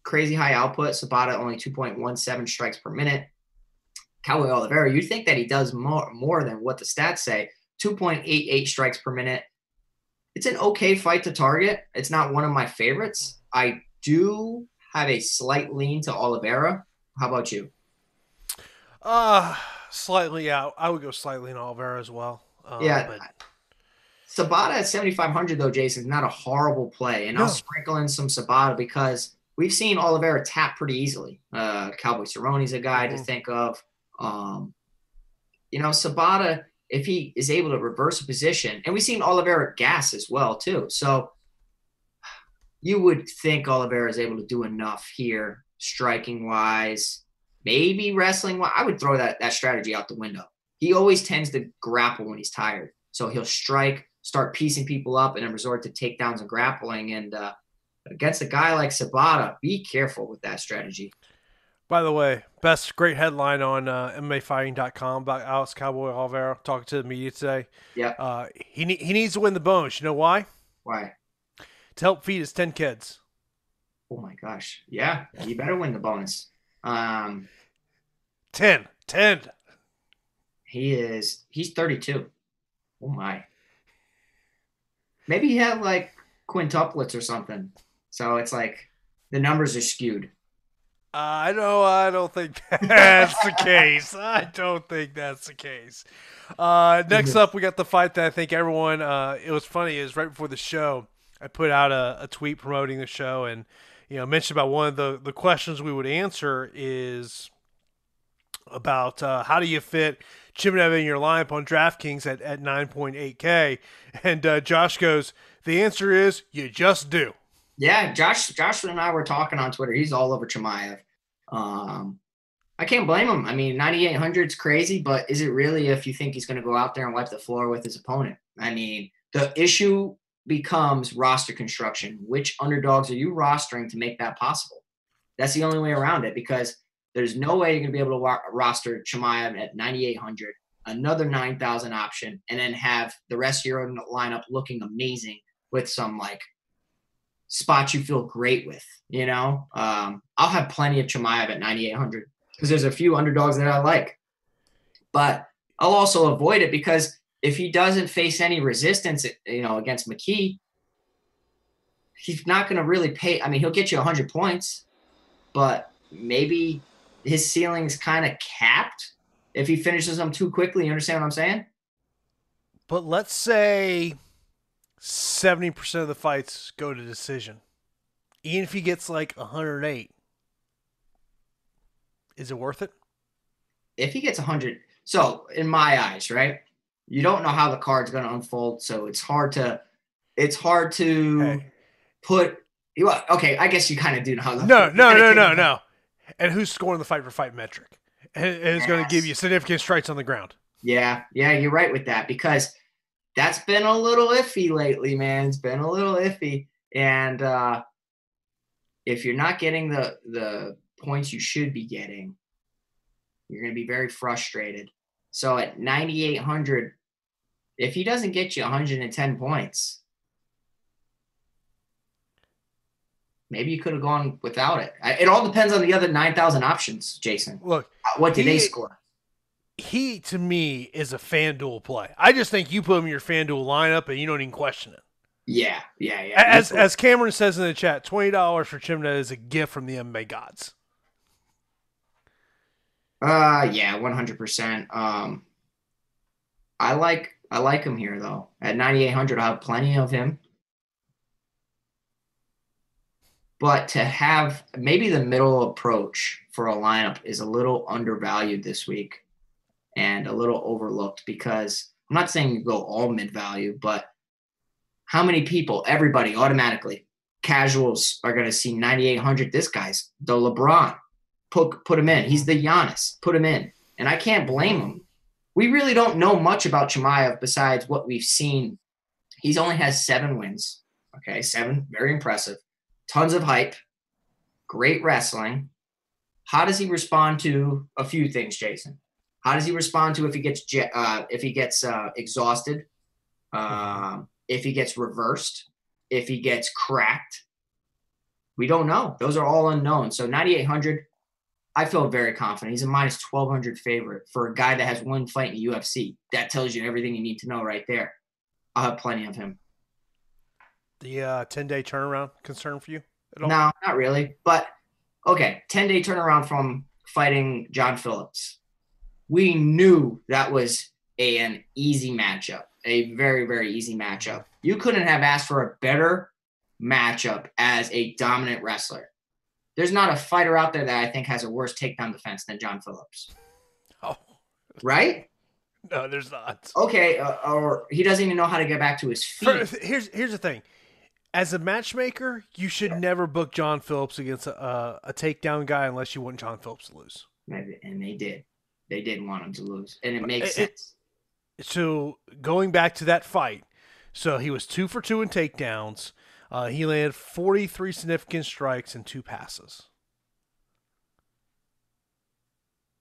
crazy high output. Sobotta only 2.17 strikes per minute. Cowboy Oliveira, you think that he does more more than what the stats say. 2.88 strikes per minute. It's an okay fight to target. It's not one of my favorites. I do have a slight lean to Oliveira. How about you? Uh slightly out. I would go slightly in Oliveira as well. Um, Yeah, but Sobotta at 7,500 though, Jason, is not a horrible play, and No. I'll sprinkle in some Sobotta because we've seen Oliveira tap pretty easily. Uh, Cowboy Cerrone's a guy to Mhm. think of. Um, you know, Sobotta, if he is able to reverse a position, and we've seen Oliveira gas as well too. So you would think Oliveira is able to do enough here striking wise, maybe wrestling wise. I would throw that that strategy out the window. He always tends to grapple when he's tired, so he'll strike, start piecing people up, and then resort to takedowns and grappling. And uh, against a guy like Sobotta, be careful with that strategy. By the way, best great headline on uh, MMAfighting.com about Alex Cowboy Oliveira talking to the media today. Yeah. Uh, he ne- he needs to win the bonus. You know why? Why? To help feed his ten kids. Oh my gosh. Yeah, you better win the bonus. Um, 10. 10. he is. He's 32. Oh my. Maybe he had like quintuplets or something. So it's like the numbers are skewed. I know. I don't think that's the case. I don't think that's the case. Uh, next up, we got the fight that I think everyone. Uh, it was funny is right before the show, I put out a, a tweet promoting the show and you know mentioned about one of the the questions we would answer is about uh, how do you fit Chimaev in your lineup on DraftKings at at 9.8k, and uh, Josh goes, the answer is you just do. Yeah, Josh, Josh and I were talking on Twitter. He's all over Chimaev. Um, I can't blame him. I mean, 9,800 is crazy, but is it really if you think he's going to go out there and wipe the floor with his opponent? I mean, the issue becomes roster construction. Which underdogs are you rostering to make that possible? That's the only way around it because there's no way you're going to be able to roster Chimaev at 9,800, another 9,000 option, and then have the rest of your lineup looking amazing with some like spots you feel great with. You know, um, I'll have plenty of Chimaev at 9,800 because there's a few underdogs that I like, but I'll also avoid it because if he doesn't face any resistance, you know, against McKee, he's not going to really pay. I mean, he'll get you 100 points, but maybe his ceiling's kind of capped if he finishes them too quickly. You understand what I'm saying? But let's say 70% of the fights go to decision. Even if he gets like 108, is it worth it? If he gets 100, so in my eyes, right? You don't know how the card's going to unfold, so it's hard to it's hard to Hey. put you okay, I guess you kind of do know how the No, no, no, no, no. And who's scoring the fight for fight metric? And and it's going to give you significant strikes on the ground. Yeah, yeah, you're right with that because that's been a little iffy lately, man. It's been a little iffy. And uh if you're not getting the the points you should be getting, you're going to be very frustrated. So at 9800 if he doesn't get you 110 points, maybe you could have gone without it. It all depends on the other 9000 options, Jason. Look, Uh, What did they score? he to me is a FanDuel play. I just think you put him in your FanDuel lineup and you don't even question it. Yeah, yeah, yeah. As as Cameron says in the chat, twenty dollars for Chimaev is a gift from the MMA gods. Uh yeah, one hundred percent. Um I like I like him here though. At ninety eight hundred, I have plenty of him. But to have maybe the middle approach for a lineup is a little undervalued this week and a little overlooked because I'm not saying you go all mid value, but how many people, everybody automatically, casuals are going to see 9,800. This guy's the LeBron put put him in. He's the Giannis. Put him in, and I can't blame him. We really don't know much about Chimaev besides what we've seen. He's only has seven wins. Okay, seven, very impressive. Tons of hype. Great wrestling. How does he respond to a few things, Jason? How does he respond to if he gets uh, if he gets uh, exhausted, um, if he gets reversed, if he gets cracked? We don't know. Those are all unknown. So 9,800, I feel very confident. He's a minus 1,200 favorite for a guy that has one fight in the UFC. That tells you everything you need to know right there. I'll have plenty of him. The uh, ten day turnaround concern for you at all? No, not really. But okay, 10 day turnaround from fighting John Phillips. We knew that was a, an easy matchup, a very, very easy matchup. You couldn't have asked for a better matchup as a dominant wrestler. There's not a fighter out there that I think has a worse takedown defense than John Phillips. Oh, Right? no, there's not. Okay, uh, or he doesn't even know how to get back to his feet. Here's here's the thing. As a matchmaker, you should never book John Phillips against a, a takedown guy unless you want John Phillips to lose. And they did. They didn't want him to lose, and it makes it, sense. so going back to that fight, so he was two for two in takedowns. Uh, he landed 43 significant strikes and two passes.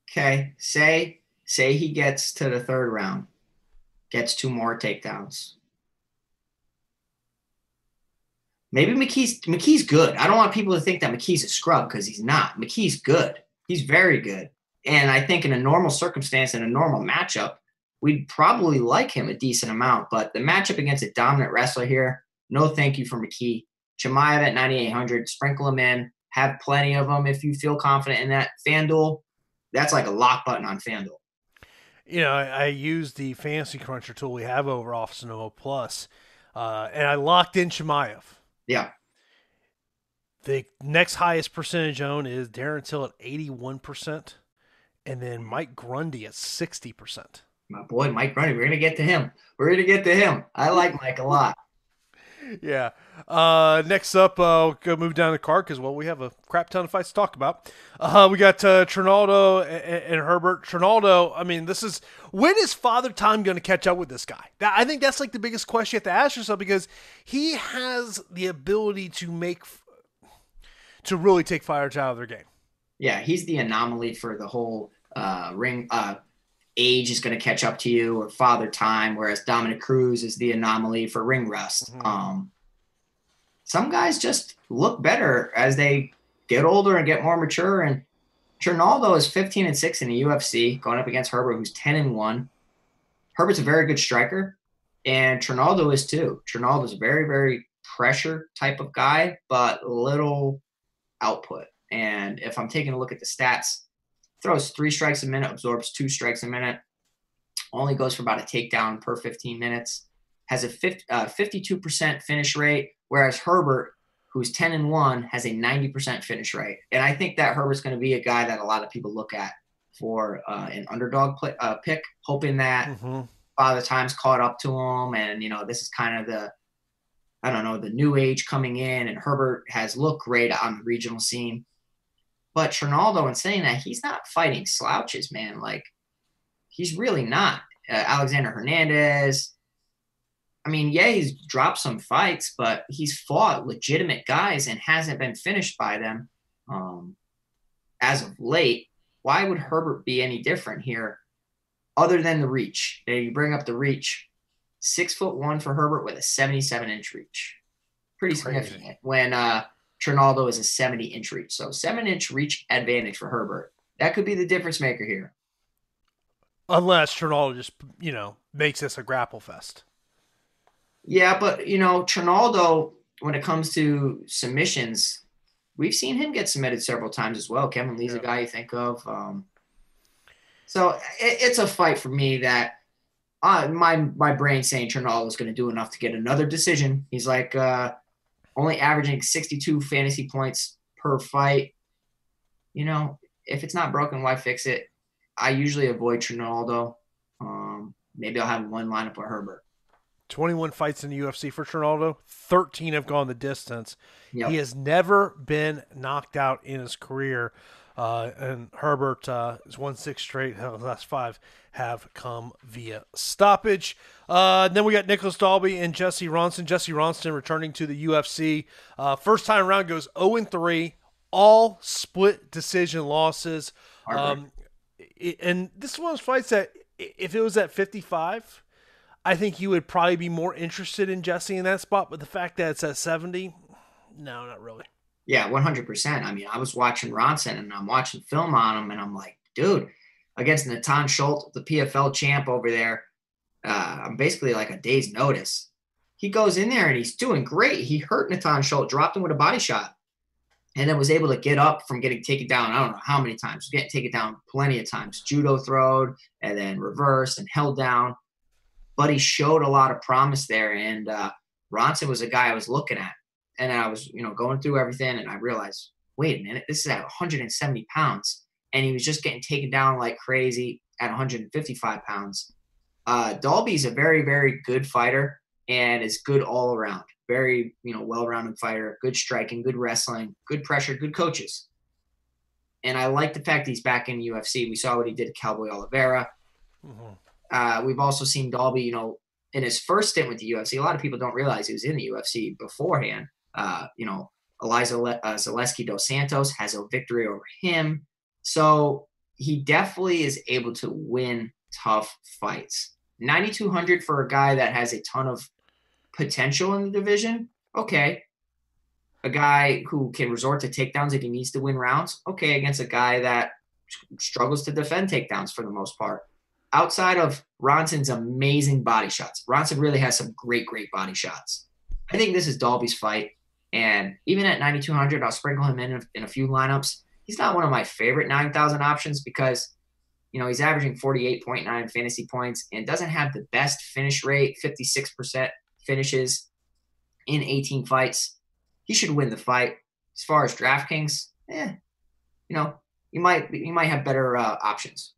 Okay, say say he gets to the third round, gets two more takedowns. Maybe McKee's McKee's good. I don't want people to think that McKee's a scrub because he's not. McKee's good. He's very good. And I think in a normal circumstance, in a normal matchup, we'd probably like him a decent amount. But the matchup against a dominant wrestler here, no thank you for McKee. Chimaev at 9,800, sprinkle him in, have plenty of them if you feel confident in that. FanDuel, that's like a lock button on FanDuel. You know, I, I use the fantasy cruncher tool we have over Awesemo Plus, uh, and I locked in Chimaev. Yeah. The next highest percentage owned is Darren Till at 81%, and then Mike Grundy at 60%. My boy, Mike Grundy. We're going to get to him. We're going to get to him. I like Mike a lot. Yeah. Uh, next up, uh, we'll go move down the card because, well, we have a crap ton of fights to talk about. Uh, we got uh, Trinaldo and, and, Herbert. Trinaldo, I mean, this is when is Father Time going to catch up with this guy? That, I think that's like the biggest question you have to ask yourself because he has the ability to make, to really take fire out of their game. Yeah, he's the anomaly for the whole uh, ring. Uh, age is going to catch up to you or father time, whereas Dominick Cruz is the anomaly for ring rust. Mm-hmm. Um, some guys just look better as they get older and get more mature. And Trinaldo is 15 and 6 in the UFC, going up against Herbert, who's 10 and 1. Herbert's a very good striker, and Trinaldo is too. Trinaldo's a very, very pressure type of guy, but little output. And if I'm taking a look at the stats, throws three strikes a minute, absorbs two strikes a minute, only goes for about a takedown per 15 minutes, has a 50, uh, 52% finish rate, whereas Herbert, who's 10 and 1, has a 90% finish rate. And I think that Herbert's going to be a guy that a lot of people look at for uh, an underdog play, uh, pick, hoping that mm-hmm. Father Time's caught up to him. And, you know, this is kind of the, I don't know, the new age coming in, and Herbert has looked great on the regional scene. But Trinaldo, in saying that, he's not fighting slouches, man. Like, he's really not. Uh, Alexander Hernandez. I mean, yeah, he's dropped some fights, but he's fought legitimate guys and hasn't been finished by them um, as of late. Why would Herbert be any different here, other than the reach? You bring up the reach. Six foot one for Herbert with a 77 inch reach. Pretty significant. Crazy. When uh, Trinaldo is a 70 inch reach. So seven inch reach advantage for Herbert. That could be the difference maker here. Unless Trinaldo just, you know, makes this a grapple fest. Yeah, but, you know, Trinaldo, when it comes to submissions, we've seen him get submitted several times as well. Kevin Lee's yeah. a guy you think of. Um, so it, it's a fight for me that uh, my my brain saying Trinaldo is going to do enough to get another decision. He's like, uh, only averaging 62 fantasy points per fight. You know, if it's not broken, why fix it? I usually avoid Trinaldo. Um, maybe I'll have one lineup with Herbert. 21 fights in the UFC for Trinaldo. 13 have gone the distance. Yep. He has never been knocked out in his career. Uh, and Herbert uh, is won six straight. The last five have come via stoppage. Uh, then we got Nicholas Dalby and Jesse Ronson. Jesse Ronson returning to the UFC. Uh, first time around goes 0 3, all split decision losses. Um, and this is one of those fights that if it was at 55, I think you would probably be more interested in Jesse in that spot. But the fact that it's at 70, no, not really. Yeah, 100%. I mean, I was watching Ronson and I'm watching film on him and I'm like, dude, against Natan Schulte, the PFL champ over there, uh, I'm basically like a day's notice. He goes in there and he's doing great. He hurt Natan Schulte, dropped him with a body shot, and then was able to get up from getting taken down. I don't know how many times, getting taken down plenty of times. Judo throwed and then reversed and held down. But he showed a lot of promise there. And uh, Ronson was a guy I was looking at and I was, you know, going through everything, and I realized, wait a minute, this is at 170 pounds, and he was just getting taken down like crazy at 155 pounds. Uh, Dalby's a very, very good fighter and is good all around. very you know well-rounded fighter, good striking, good wrestling, good pressure, good coaches. And I like the fact he's back in UFC. We saw what he did to Cowboy Oliveira. Mm-hmm. Uh, we've also seen Dalby, you know, in his first stint with the UFC. A lot of people don't realize he was in the UFC beforehand. Uh, you know, Eliza Le- uh, Zaleski dos Santos has a victory over him. So he definitely is able to win tough fights. 9,200 for a guy that has a ton of potential in the division. Okay. A guy who can resort to takedowns if he needs to win rounds. Okay. Against a guy that struggles to defend takedowns for the most part. Outside of Ronson's amazing body shots, Ronson really has some great, great body shots. I think this is Dalby's fight. And even at 9,200, I'll sprinkle him in in a few lineups. He's not one of my favorite 9,000 options because, you know, he's averaging 48.9 fantasy points and doesn't have the best finish rate, 56% finishes in 18 fights. He should win the fight. As far as DraftKings, eh, you know, you might you might have better uh, options.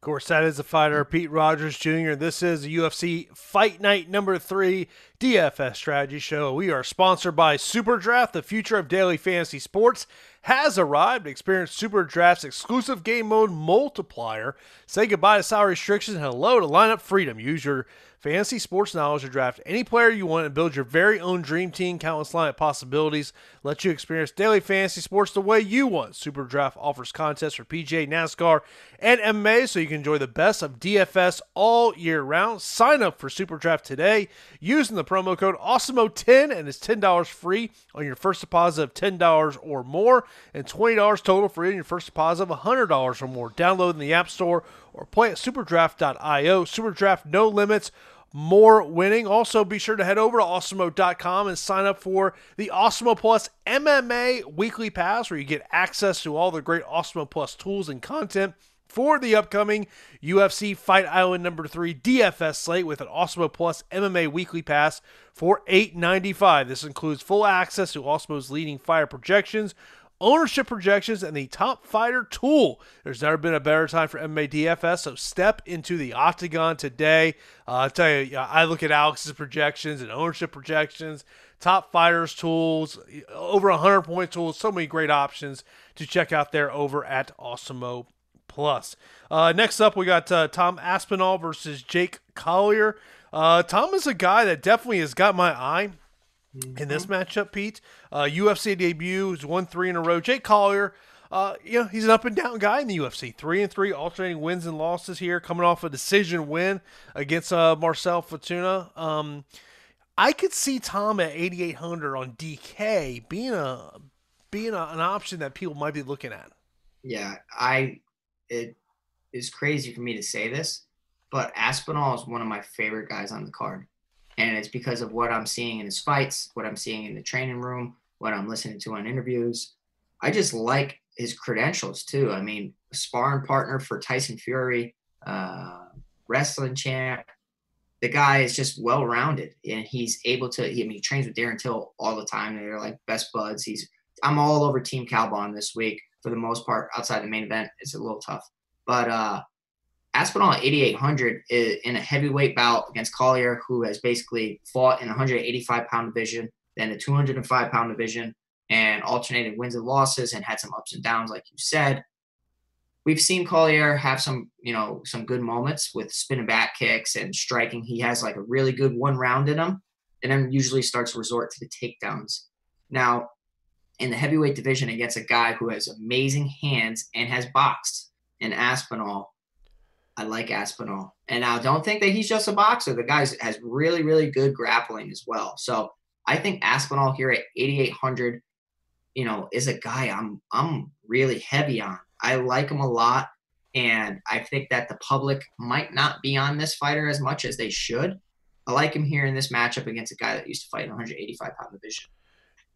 Of course, that is the fighter, Pete Rogers Jr. This is the UFC Fight Night number three DFS strategy show. We are sponsored by Super Draft, the future of daily fantasy sports has arrived. Experience Super Draft's exclusive game mode multiplier. Say goodbye to salary restrictions and hello to lineup freedom. Use your fantasy sports knowledge to draft any player you want and build your very own dream team. Countless lineup possibilities. Let you experience daily fantasy sports the way you want. Super Draft offers contests for PGA, NASCAR, and MMA so you can enjoy the best of DFS all year round. Sign up for Super Draft today using the promo code AWESEMO10 and it's $10 free on your first deposit of $10 or more and $20 total free on your first deposit of $100 or more. Download in the App Store or play at superdraft.io. Superdraft, no limits, more winning. Also, be sure to head over to awesemo.com and sign up for the Awesemo Plus MMA Weekly Pass, where you get access to all the great Awesemo Plus tools and content for the upcoming UFC Fight Island number 3 DFS slate with an Awesemo Plus MMA Weekly Pass for $8.95. This includes full access to Awesemo's leading fire projections, ownership projections, and the top fighter tool. There's never been a better time for MMA DFS, so step into the octagon today. Uh, I'll tell you, I look at Alex's projections and ownership projections, top fighters tools, over 100 point tools, so many great options to check out there over at Awesemo Plus. Uh, next up, we got uh, Tom Aspinall versus Jake Collier. Uh, Tom is a guy that definitely has got my eye in this mm-hmm. matchup, Pete. Uh, UFC debut, he's won three in a row. Jake Collier, uh, you know, he's an up and down guy in the UFC. Three and three, alternating wins and losses here, coming off a decision win against uh, Marcel Fortuna. Um, I could see Tom at 8,800 on DK being a being a, an option that people might be looking at. Yeah, I it is crazy for me to say this, but Aspinall is one of my favorite guys on the card and it's because of what I'm seeing in his fights, what I'm seeing in the training room, what I'm listening to on interviews. I just like his credentials too. I mean, sparring partner for Tyson Fury, uh, wrestling champ. The guy is just well rounded, and he's able to. He, I mean, he trains with Darren Till all the time. They're like best buds. He's. I'm all over Team Kaobon this week for the most part. Outside the main event, it's a little tough, but uh, Aspinall at 8,800 in a heavyweight bout against Collier, who has basically fought in 185 pound division, then the 205 pound division, and alternated wins and losses and had some ups and downs, like you said. We've seen Collier have some, you know, some good moments with spinning back kicks and striking. He has like a really good one round in him, and then usually starts to resort to the takedowns. Now, in the heavyweight division against a guy who has amazing hands and has boxed in Aspinall, I like Aspinall. And I don't think that he's just a boxer. The guy has really, really good grappling as well. So I think Aspinall here at 8,800, you know, is a guy I'm I'm really heavy on. I like him a lot. And I think that the public might not be on this fighter as much as they should. I like him here in this matchup against a guy that used to fight in 185 pound division.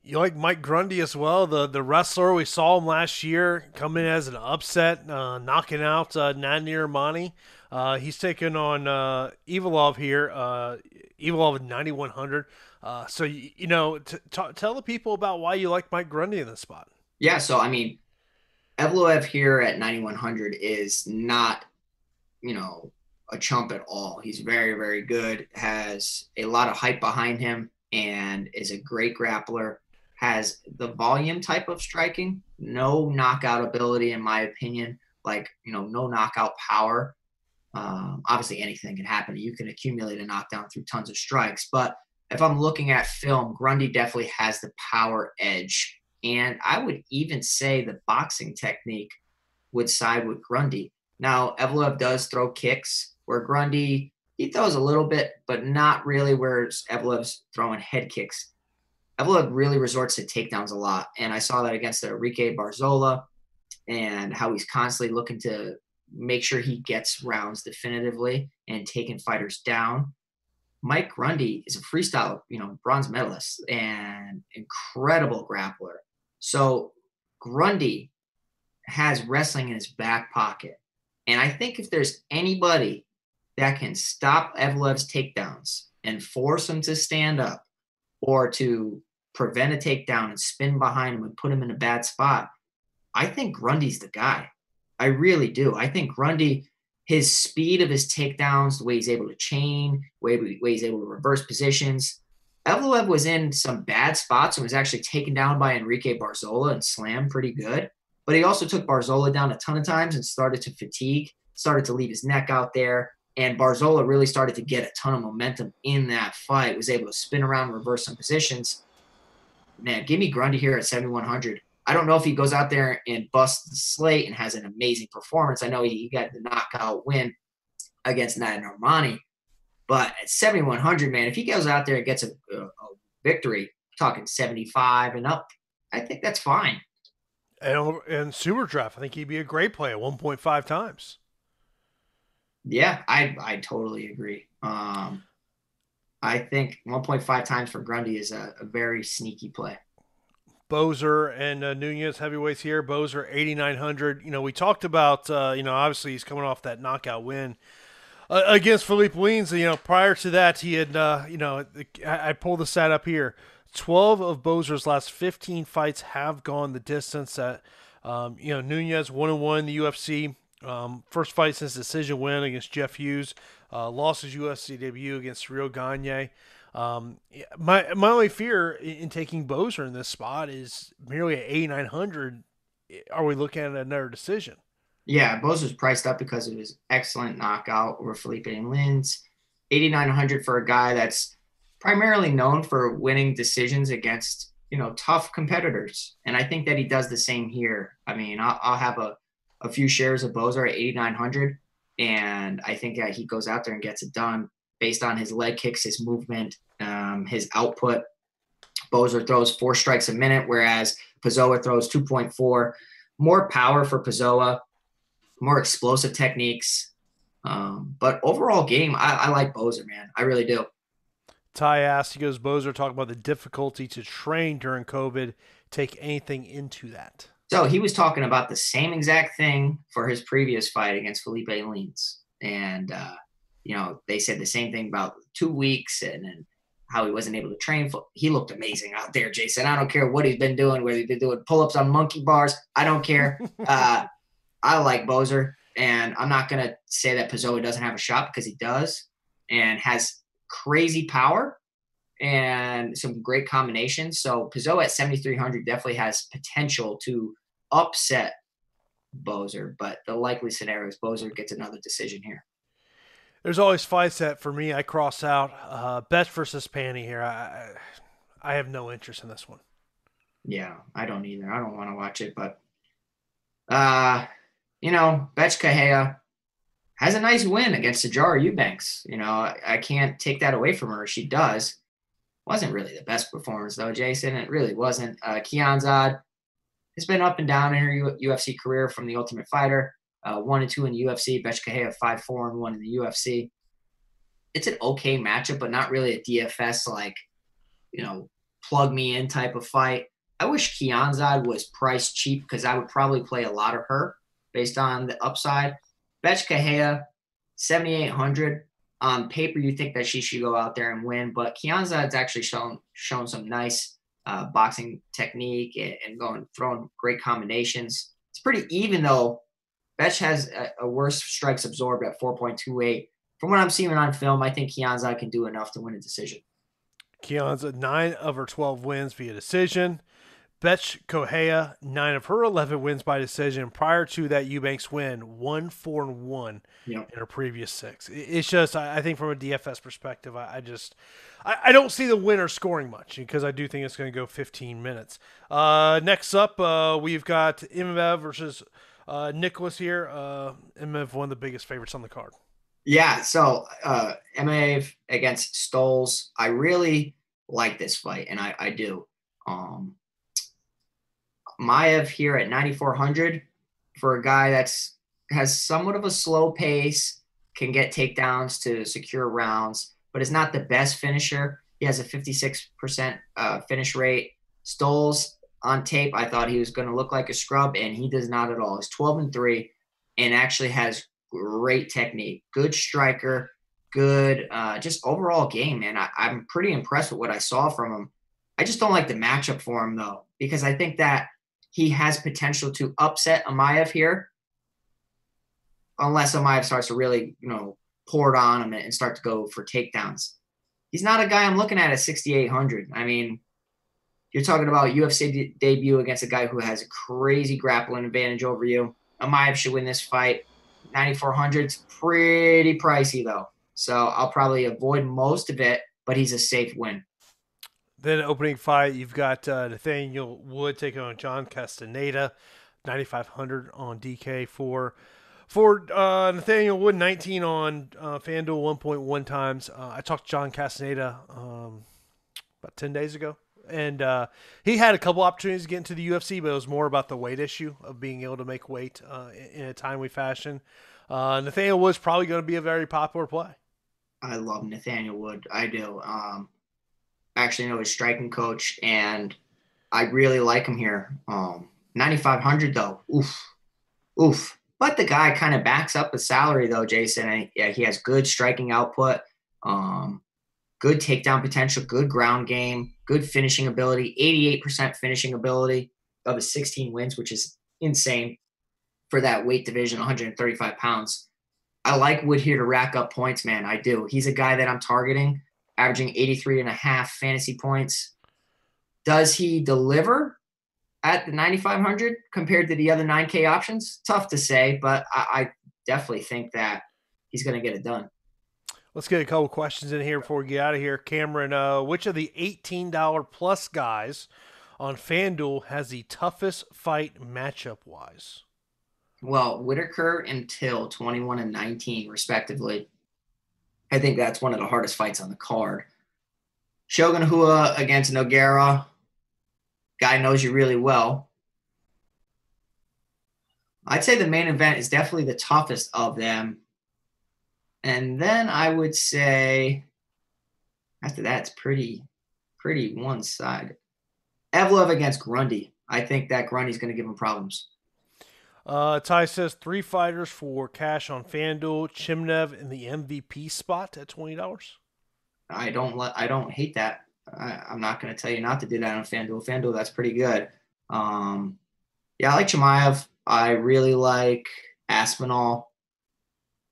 You like Mike Grundy as well, the the wrestler we saw him last year come in as an upset, uh, knocking out uh, Nadir. Uh, he's taking on uh, Evloev here. Uh, Evloev 9100. Uh, so you, you know, t- t- tell the people about why you like Mike Grundy in this spot. Yeah, so I mean, Evloev here at 9100 is not, you know, a chump at all. He's very very good. Has a lot of hype behind him and is a great grappler. Has the volume type of striking, no knockout ability, in my opinion. Like, you know, no knockout power. Um, obviously, anything can happen. You can accumulate a knockdown through tons of strikes. But if I'm looking at film, Grundy definitely has the power edge. And I would even say the boxing technique would side with Grundy. Now, Evloev does throw kicks where Grundy, he throws a little bit, but not really where Evloev's throwing head kicks. Evloev really resorts to takedowns a lot. And I saw that against Enrique Barzola and how he's constantly looking to make sure he gets rounds definitively and taking fighters down. Mike Grundy is a freestyle, you know, bronze medalist and incredible grappler. So Grundy has wrestling in his back pocket. And I think if there's anybody that can stop Evloev's takedowns and force him to stand up or to prevent a takedown and spin behind him and put him in a bad spot, I think Grundy's the guy. I really do. I think Grundy, his speed of his takedowns, the way he's able to chain, way, way he's able to reverse positions. Evloev was in some bad spots and was actually taken down by Enrique Barzola and slammed pretty good. But he also took Barzola down a ton of times and started to fatigue, started to leave his neck out there. And Barzola really started to get a ton of momentum in that fight, was able to spin around, reverse some positions. Man, give me Grundy here at 7,100. I don't know if he goes out there and busts the slate and has an amazing performance. I know he got the knockout win against Nad Narimani, but at 7,100, man, if he goes out there and gets a, a, a victory, talking 75 and up, I think that's fine. And, and super draft, I think he'd be a great play at 1.5 times. Yeah, I I totally agree. Um, I think 1.5 times for Grundy is a, a very sneaky play. Boser and uh, Nunes heavyweights here. Boser 8,900. You know, we talked about, uh, you know, obviously he's coming off that knockout win uh, against Philipe Lins. You know, prior to that, he had, uh, you know, I, I pulled the stat up here. 12 of Boser's last 15 fights have gone the distance. That, um, you know, Nunez 1 and 1 in the UFC. Um, first fight since decision win against Jeff Hughes. Uh, lost his UFC against Rio Gagne. Um, my my only fear in taking Boser in this spot is merely at 8,900. Are we looking at another decision? Yeah, Boser's priced up because of his excellent knockout over Felipe and Lins. 8,900 for a guy that's primarily known for winning decisions against you know tough competitors, and I think that he does the same here. I mean, I'll, I'll have a a few shares of Boser at 8,900, and I think that he goes out there and gets it done based on his leg kicks, his movement, um, his output. Boser throws four strikes a minute, whereas Pessoa throws 2.4. More power for Pessoa, more explosive techniques. Um, but overall game, I, I like Boser, man. I really do. Ty asked, he goes, Boser talk about the difficulty to train during COVID. Take anything into that? So he was talking about the same exact thing for his previous fight against Philipe Lins. And uh, you know, they said the same thing about two weeks and, and how he wasn't able to train. He looked amazing out there, Jason. I don't care what he's been doing, whether he's been doing pull ups on monkey bars. I don't care. uh, I like Boser. and I'm not going to say that Pessoa doesn't have a shot because he does and has crazy power and some great combinations. So Pessoa at 7,300 definitely has potential to upset Boser, but the likely scenario is Boser gets another decision here there's always fights that for me I cross out. Uh, Bethe versus Pannie here. I I have no interest in this one. Yeah, I don't either. I don't want to watch it, but uh, you know, Bethe Correia has a nice win against Sijara Eubanks. You know, I, I can't take that away from her. She does. Wasn't really the best performance though, Jason. It really wasn't. Uh, Kianzad has been up and down in her UFC career from the Ultimate Fighter uh, one and two in the UFC. Correia five four and one in the UFC. It's an okay matchup, but not really a DFS like you know plug me in type of fight. I wish Kianzad was priced cheap because I would probably play a lot of her based on the upside. Bethe 7,800. On paper, you think that she should go out there and win, but Kianzad's actually shown shown some nice uh, boxing technique and, going throwing great combinations. It's pretty even though Bethe has a, a worse strikes absorbed at 4.28. From what I'm seeing on film, I think Kianzad can do enough to win a decision. Kian's nine of her 12 wins via decision. Bethe Correia, nine of her 11 wins by decision. Prior to that Eubanks win, one, four, and one Yep. in her previous six. It- It's just, I think from a DFS perspective, I, I just, I, I don't see the winner scoring much because I do think it's going to go 15 minutes. Uh, next up, uh, we've got Imev versus uh, Nicholas here. Uh, Imev, one of the biggest favorites on the card. Yeah, so uh MA against Stoles, I really like this fight, and I, I do. Um Maev here at 9400 for a guy that's has somewhat of a slow pace, can get takedowns to secure rounds, but is not the best finisher. He has a 56% uh, finish rate. Stolze on tape, I thought he was going to look like a scrub, and he does not at all. He's 12 and 3 and actually has great technique, good striker, good, uh, just overall game, man. I, I'm pretty impressed with what I saw from him. I just don't like the matchup for him, though, because I think that he has potential to upset Emeev here, unless Emeev starts to really, you know, pour it on him and start to go for takedowns. He's not a guy I'm looking at at 6,800. I mean, you're talking about UFC de- debut against a guy who has a crazy grappling advantage over you. Emeev should win this fight. 9,400 is pretty pricey though, so I'll probably avoid most of it. But he's a safe win. Then opening fight, you've got uh, Nathaniel Wood taking on John Castaneda, 9,500 on DK for for uh, Nathaniel Wood, 19 on uh, FanDuel, 1.1 times. Uh, I talked to John Castaneda um, about 10 days ago, and uh, he had a couple opportunities to get into the UFC, but it was more about the weight issue of being able to make weight uh, in a timely fashion. Nathaniel Wood's probably going to be a very popular play. I love Nathaniel Wood. I do. Um, actually know his striking coach, and I really like him here. Um, 9,500 though. Oof, oof. But the guy kind of backs up his salary though, Jason. And yeah, he has good striking output, um, good takedown potential, good ground game, good finishing ability. 88% finishing ability of his 16 wins, which is insane for that weight division, 135 pounds. I like Wood here to rack up points, man. I do. He's a guy that I'm targeting, averaging 83 and a half fantasy points. Does he deliver at the 9,500 compared to the other 9K options? Tough to say, but I, I definitely think that he's going to get it done. Let's get a couple questions in here before we get out of here. Cameron, uh, which of the $18 plus guys on FanDuel has the toughest fight matchup wise? Well, Whittaker and Till, 21 and 19, respectively. I think that's one of the hardest fights on the card. Shogun Rua against Nogueira. Guy knows you really well. I'd say the main event is definitely the toughest of them. And then I would say after that, it's pretty, pretty one sided. Evloev against Grundy. I think that Grundy's going to give him problems. Uh, Ty says three fighters for cash on FanDuel. Chimaev in the MVP spot at twenty dollars. I don't let I don't hate that. I, I'm not going to tell you not to do that on FanDuel. FanDuel, that's pretty good. Um, yeah, I like Chimaev. I really like Aspinall.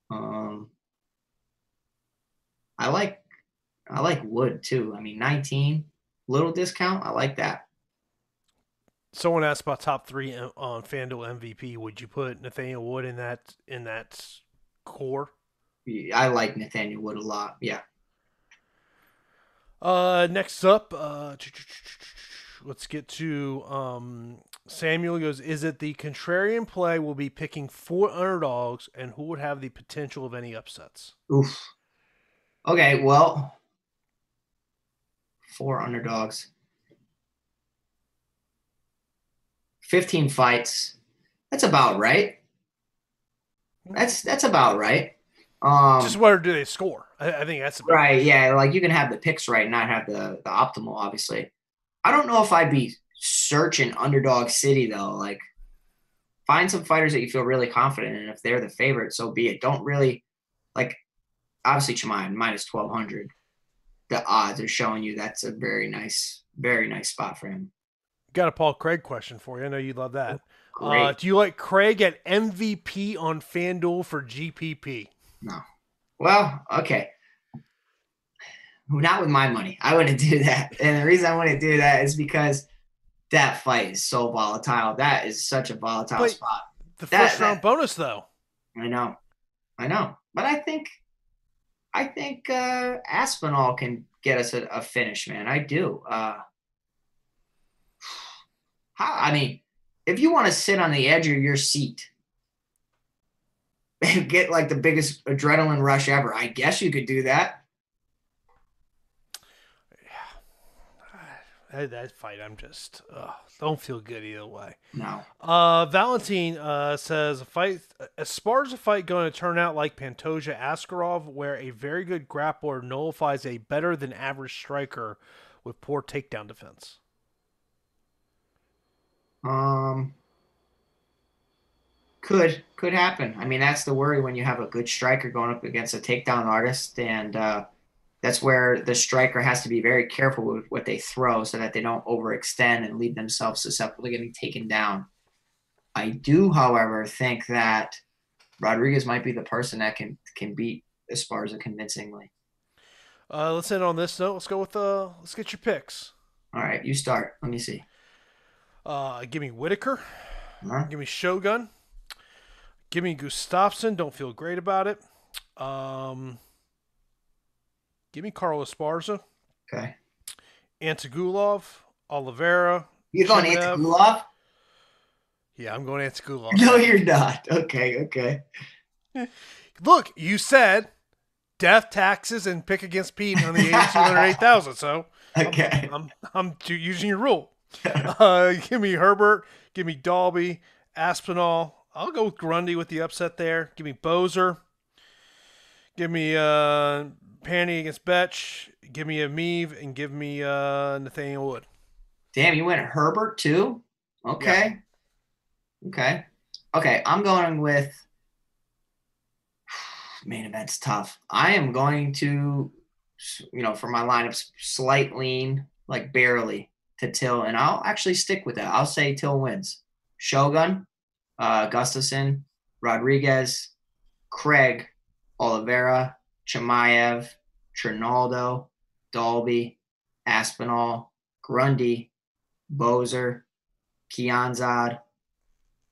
Um, I like I like Wood too. I mean, 19 little discount. I like that. Someone asked about top three on FanDuel MVP. Would you put Nathaniel Wood in that in that core? I like Nathaniel Wood a lot. Yeah. Uh, next up, uh, let's get to um, Samuel goes. Is it the contrarian play? Will be picking four underdogs, and who would have the potential of any upsets? Oof. Okay, well, four underdogs. 15 fights. That's about right. That's that's about right. Um, Just where do they score? I, I think that's about right. Yeah, like you can have the picks right, and not have the the optimal. Obviously, I don't know if I'd be searching underdog city though. Like, find some fighters that you feel really confident in. If they're the favorite, so be it. Don't really like. Obviously, Chimaev minus twelve hundred. The odds are showing you that's a very nice, very nice spot for him. Got a Paul Craig question for you. I know you love that. Uh, do you like Craig at MVP on FanDuel for GPP? No. Well, okay. not with my money. I wouldn't do that. And the reason I wouldn't do that is because that fight is so volatile. That is such a volatile But spot. The That- first round that- bonus, though. I know. I know. But I think I think uh Aspinall can get us a, a finish, man. I do. Uh how, I mean, if you want to sit on the edge of your seat and get like the biggest adrenaline rush ever, I guess you could do that. That, that fight, I'm just ugh, don't feel good either way. No. Uh, Valentine uh, says a fight as far as a fight going to turn out like Pantoja Askarov, where a very good grappler nullifies a better than average striker with poor takedown defense. Um, could could happen. I mean, that's the worry when you have a good striker going up against a takedown artist, and uh, that's where the striker has to be very careful with what they throw so that they don't overextend and leave themselves susceptible to getting taken down. I do, however, think that Rodriguez might be the person that can can beat Esparza convincingly. Uh, let's end on this note. Let's go with uh, let's get your picks. All right, you start. Let me see. Uh, give me Whittaker. Give me Shogun. Give me Gustafsson. Don't feel great about it. Um, give me Carlos Esparza. Okay. Antigulov. Oliveira. You going. Antigulov? Yeah, I'm going Antigulov. No, you're not. Okay, okay. Look, you said death, taxes, and pick against Pete on the 8208,000. So Okay. I'm, I'm t- using your rule. Uh, give me Herbert. Give me Dalby. Aspinall. I'll go with Grundy with the upset there. Give me Boser. Give me uh, Pannie against Bethe. Give me Emeev. And give me uh, Nathaniel Wood. Damn, you went Herbert too? Okay. Okay. Okay, I'm going with main event's tough. I am going to you know, for my lineups, slight lean, like barely to Till, and I'll actually stick with that. I'll say Till wins. Shogun, uh, Gustafsson, Rodriguez, Craig, Oliveira, Chimaev, Trinaldo, Dalby, Aspinall, Grundy, Boser, Kianzad,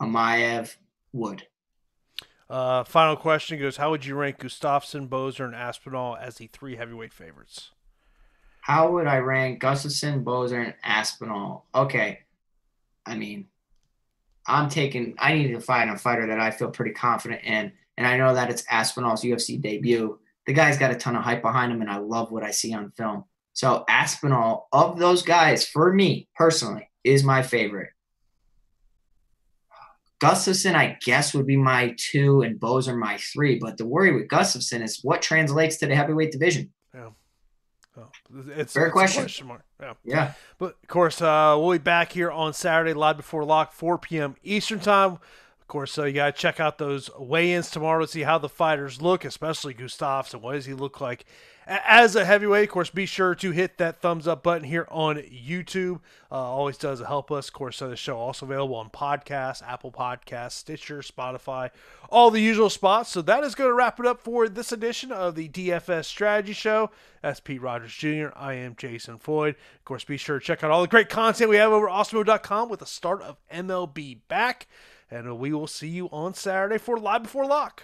Emeev, Wood. Uh, final question goes How would you rank Gustafsson, Boser, and Aspinall as the three heavyweight favorites? How would I rank Gustafsson, Boser, and Aspinall? Okay. I mean, I'm taking, I need to find a fighter that I feel pretty confident in. And I know that it's Aspinall's UFC debut. The guy's got a ton of hype behind him, and I love what I see on film. So, Aspinall, of those guys, for me personally, is my favorite. Gustafsson, I guess, would be my two, and Boser my three. But the worry with Gustafsson is what translates to the heavyweight division. Oh, it's, Fair it's a question. mark. Yeah. Yeah. But of course, uh, we'll be back here on Saturday, live before lock, 4 p.m. Eastern time. Of course, so you got to check out those weigh-ins tomorrow to see how the fighters look, especially Gustafsson. What does he look like as a heavyweight? Of course, be sure to hit that thumbs up button here on YouTube. Uh, always does help us. Of course, the show also available on podcasts, Apple Podcasts, Stitcher, Spotify, all the usual spots. So that is going to wrap it up for this edition of the DFS Strategy Show. That's Pete Rogers Jr. I am Jason Floyd. Of course, be sure to check out all the great content we have over at Awesemo.com with the start of MLB back. And we will see you on Saturday for Live Before Lock.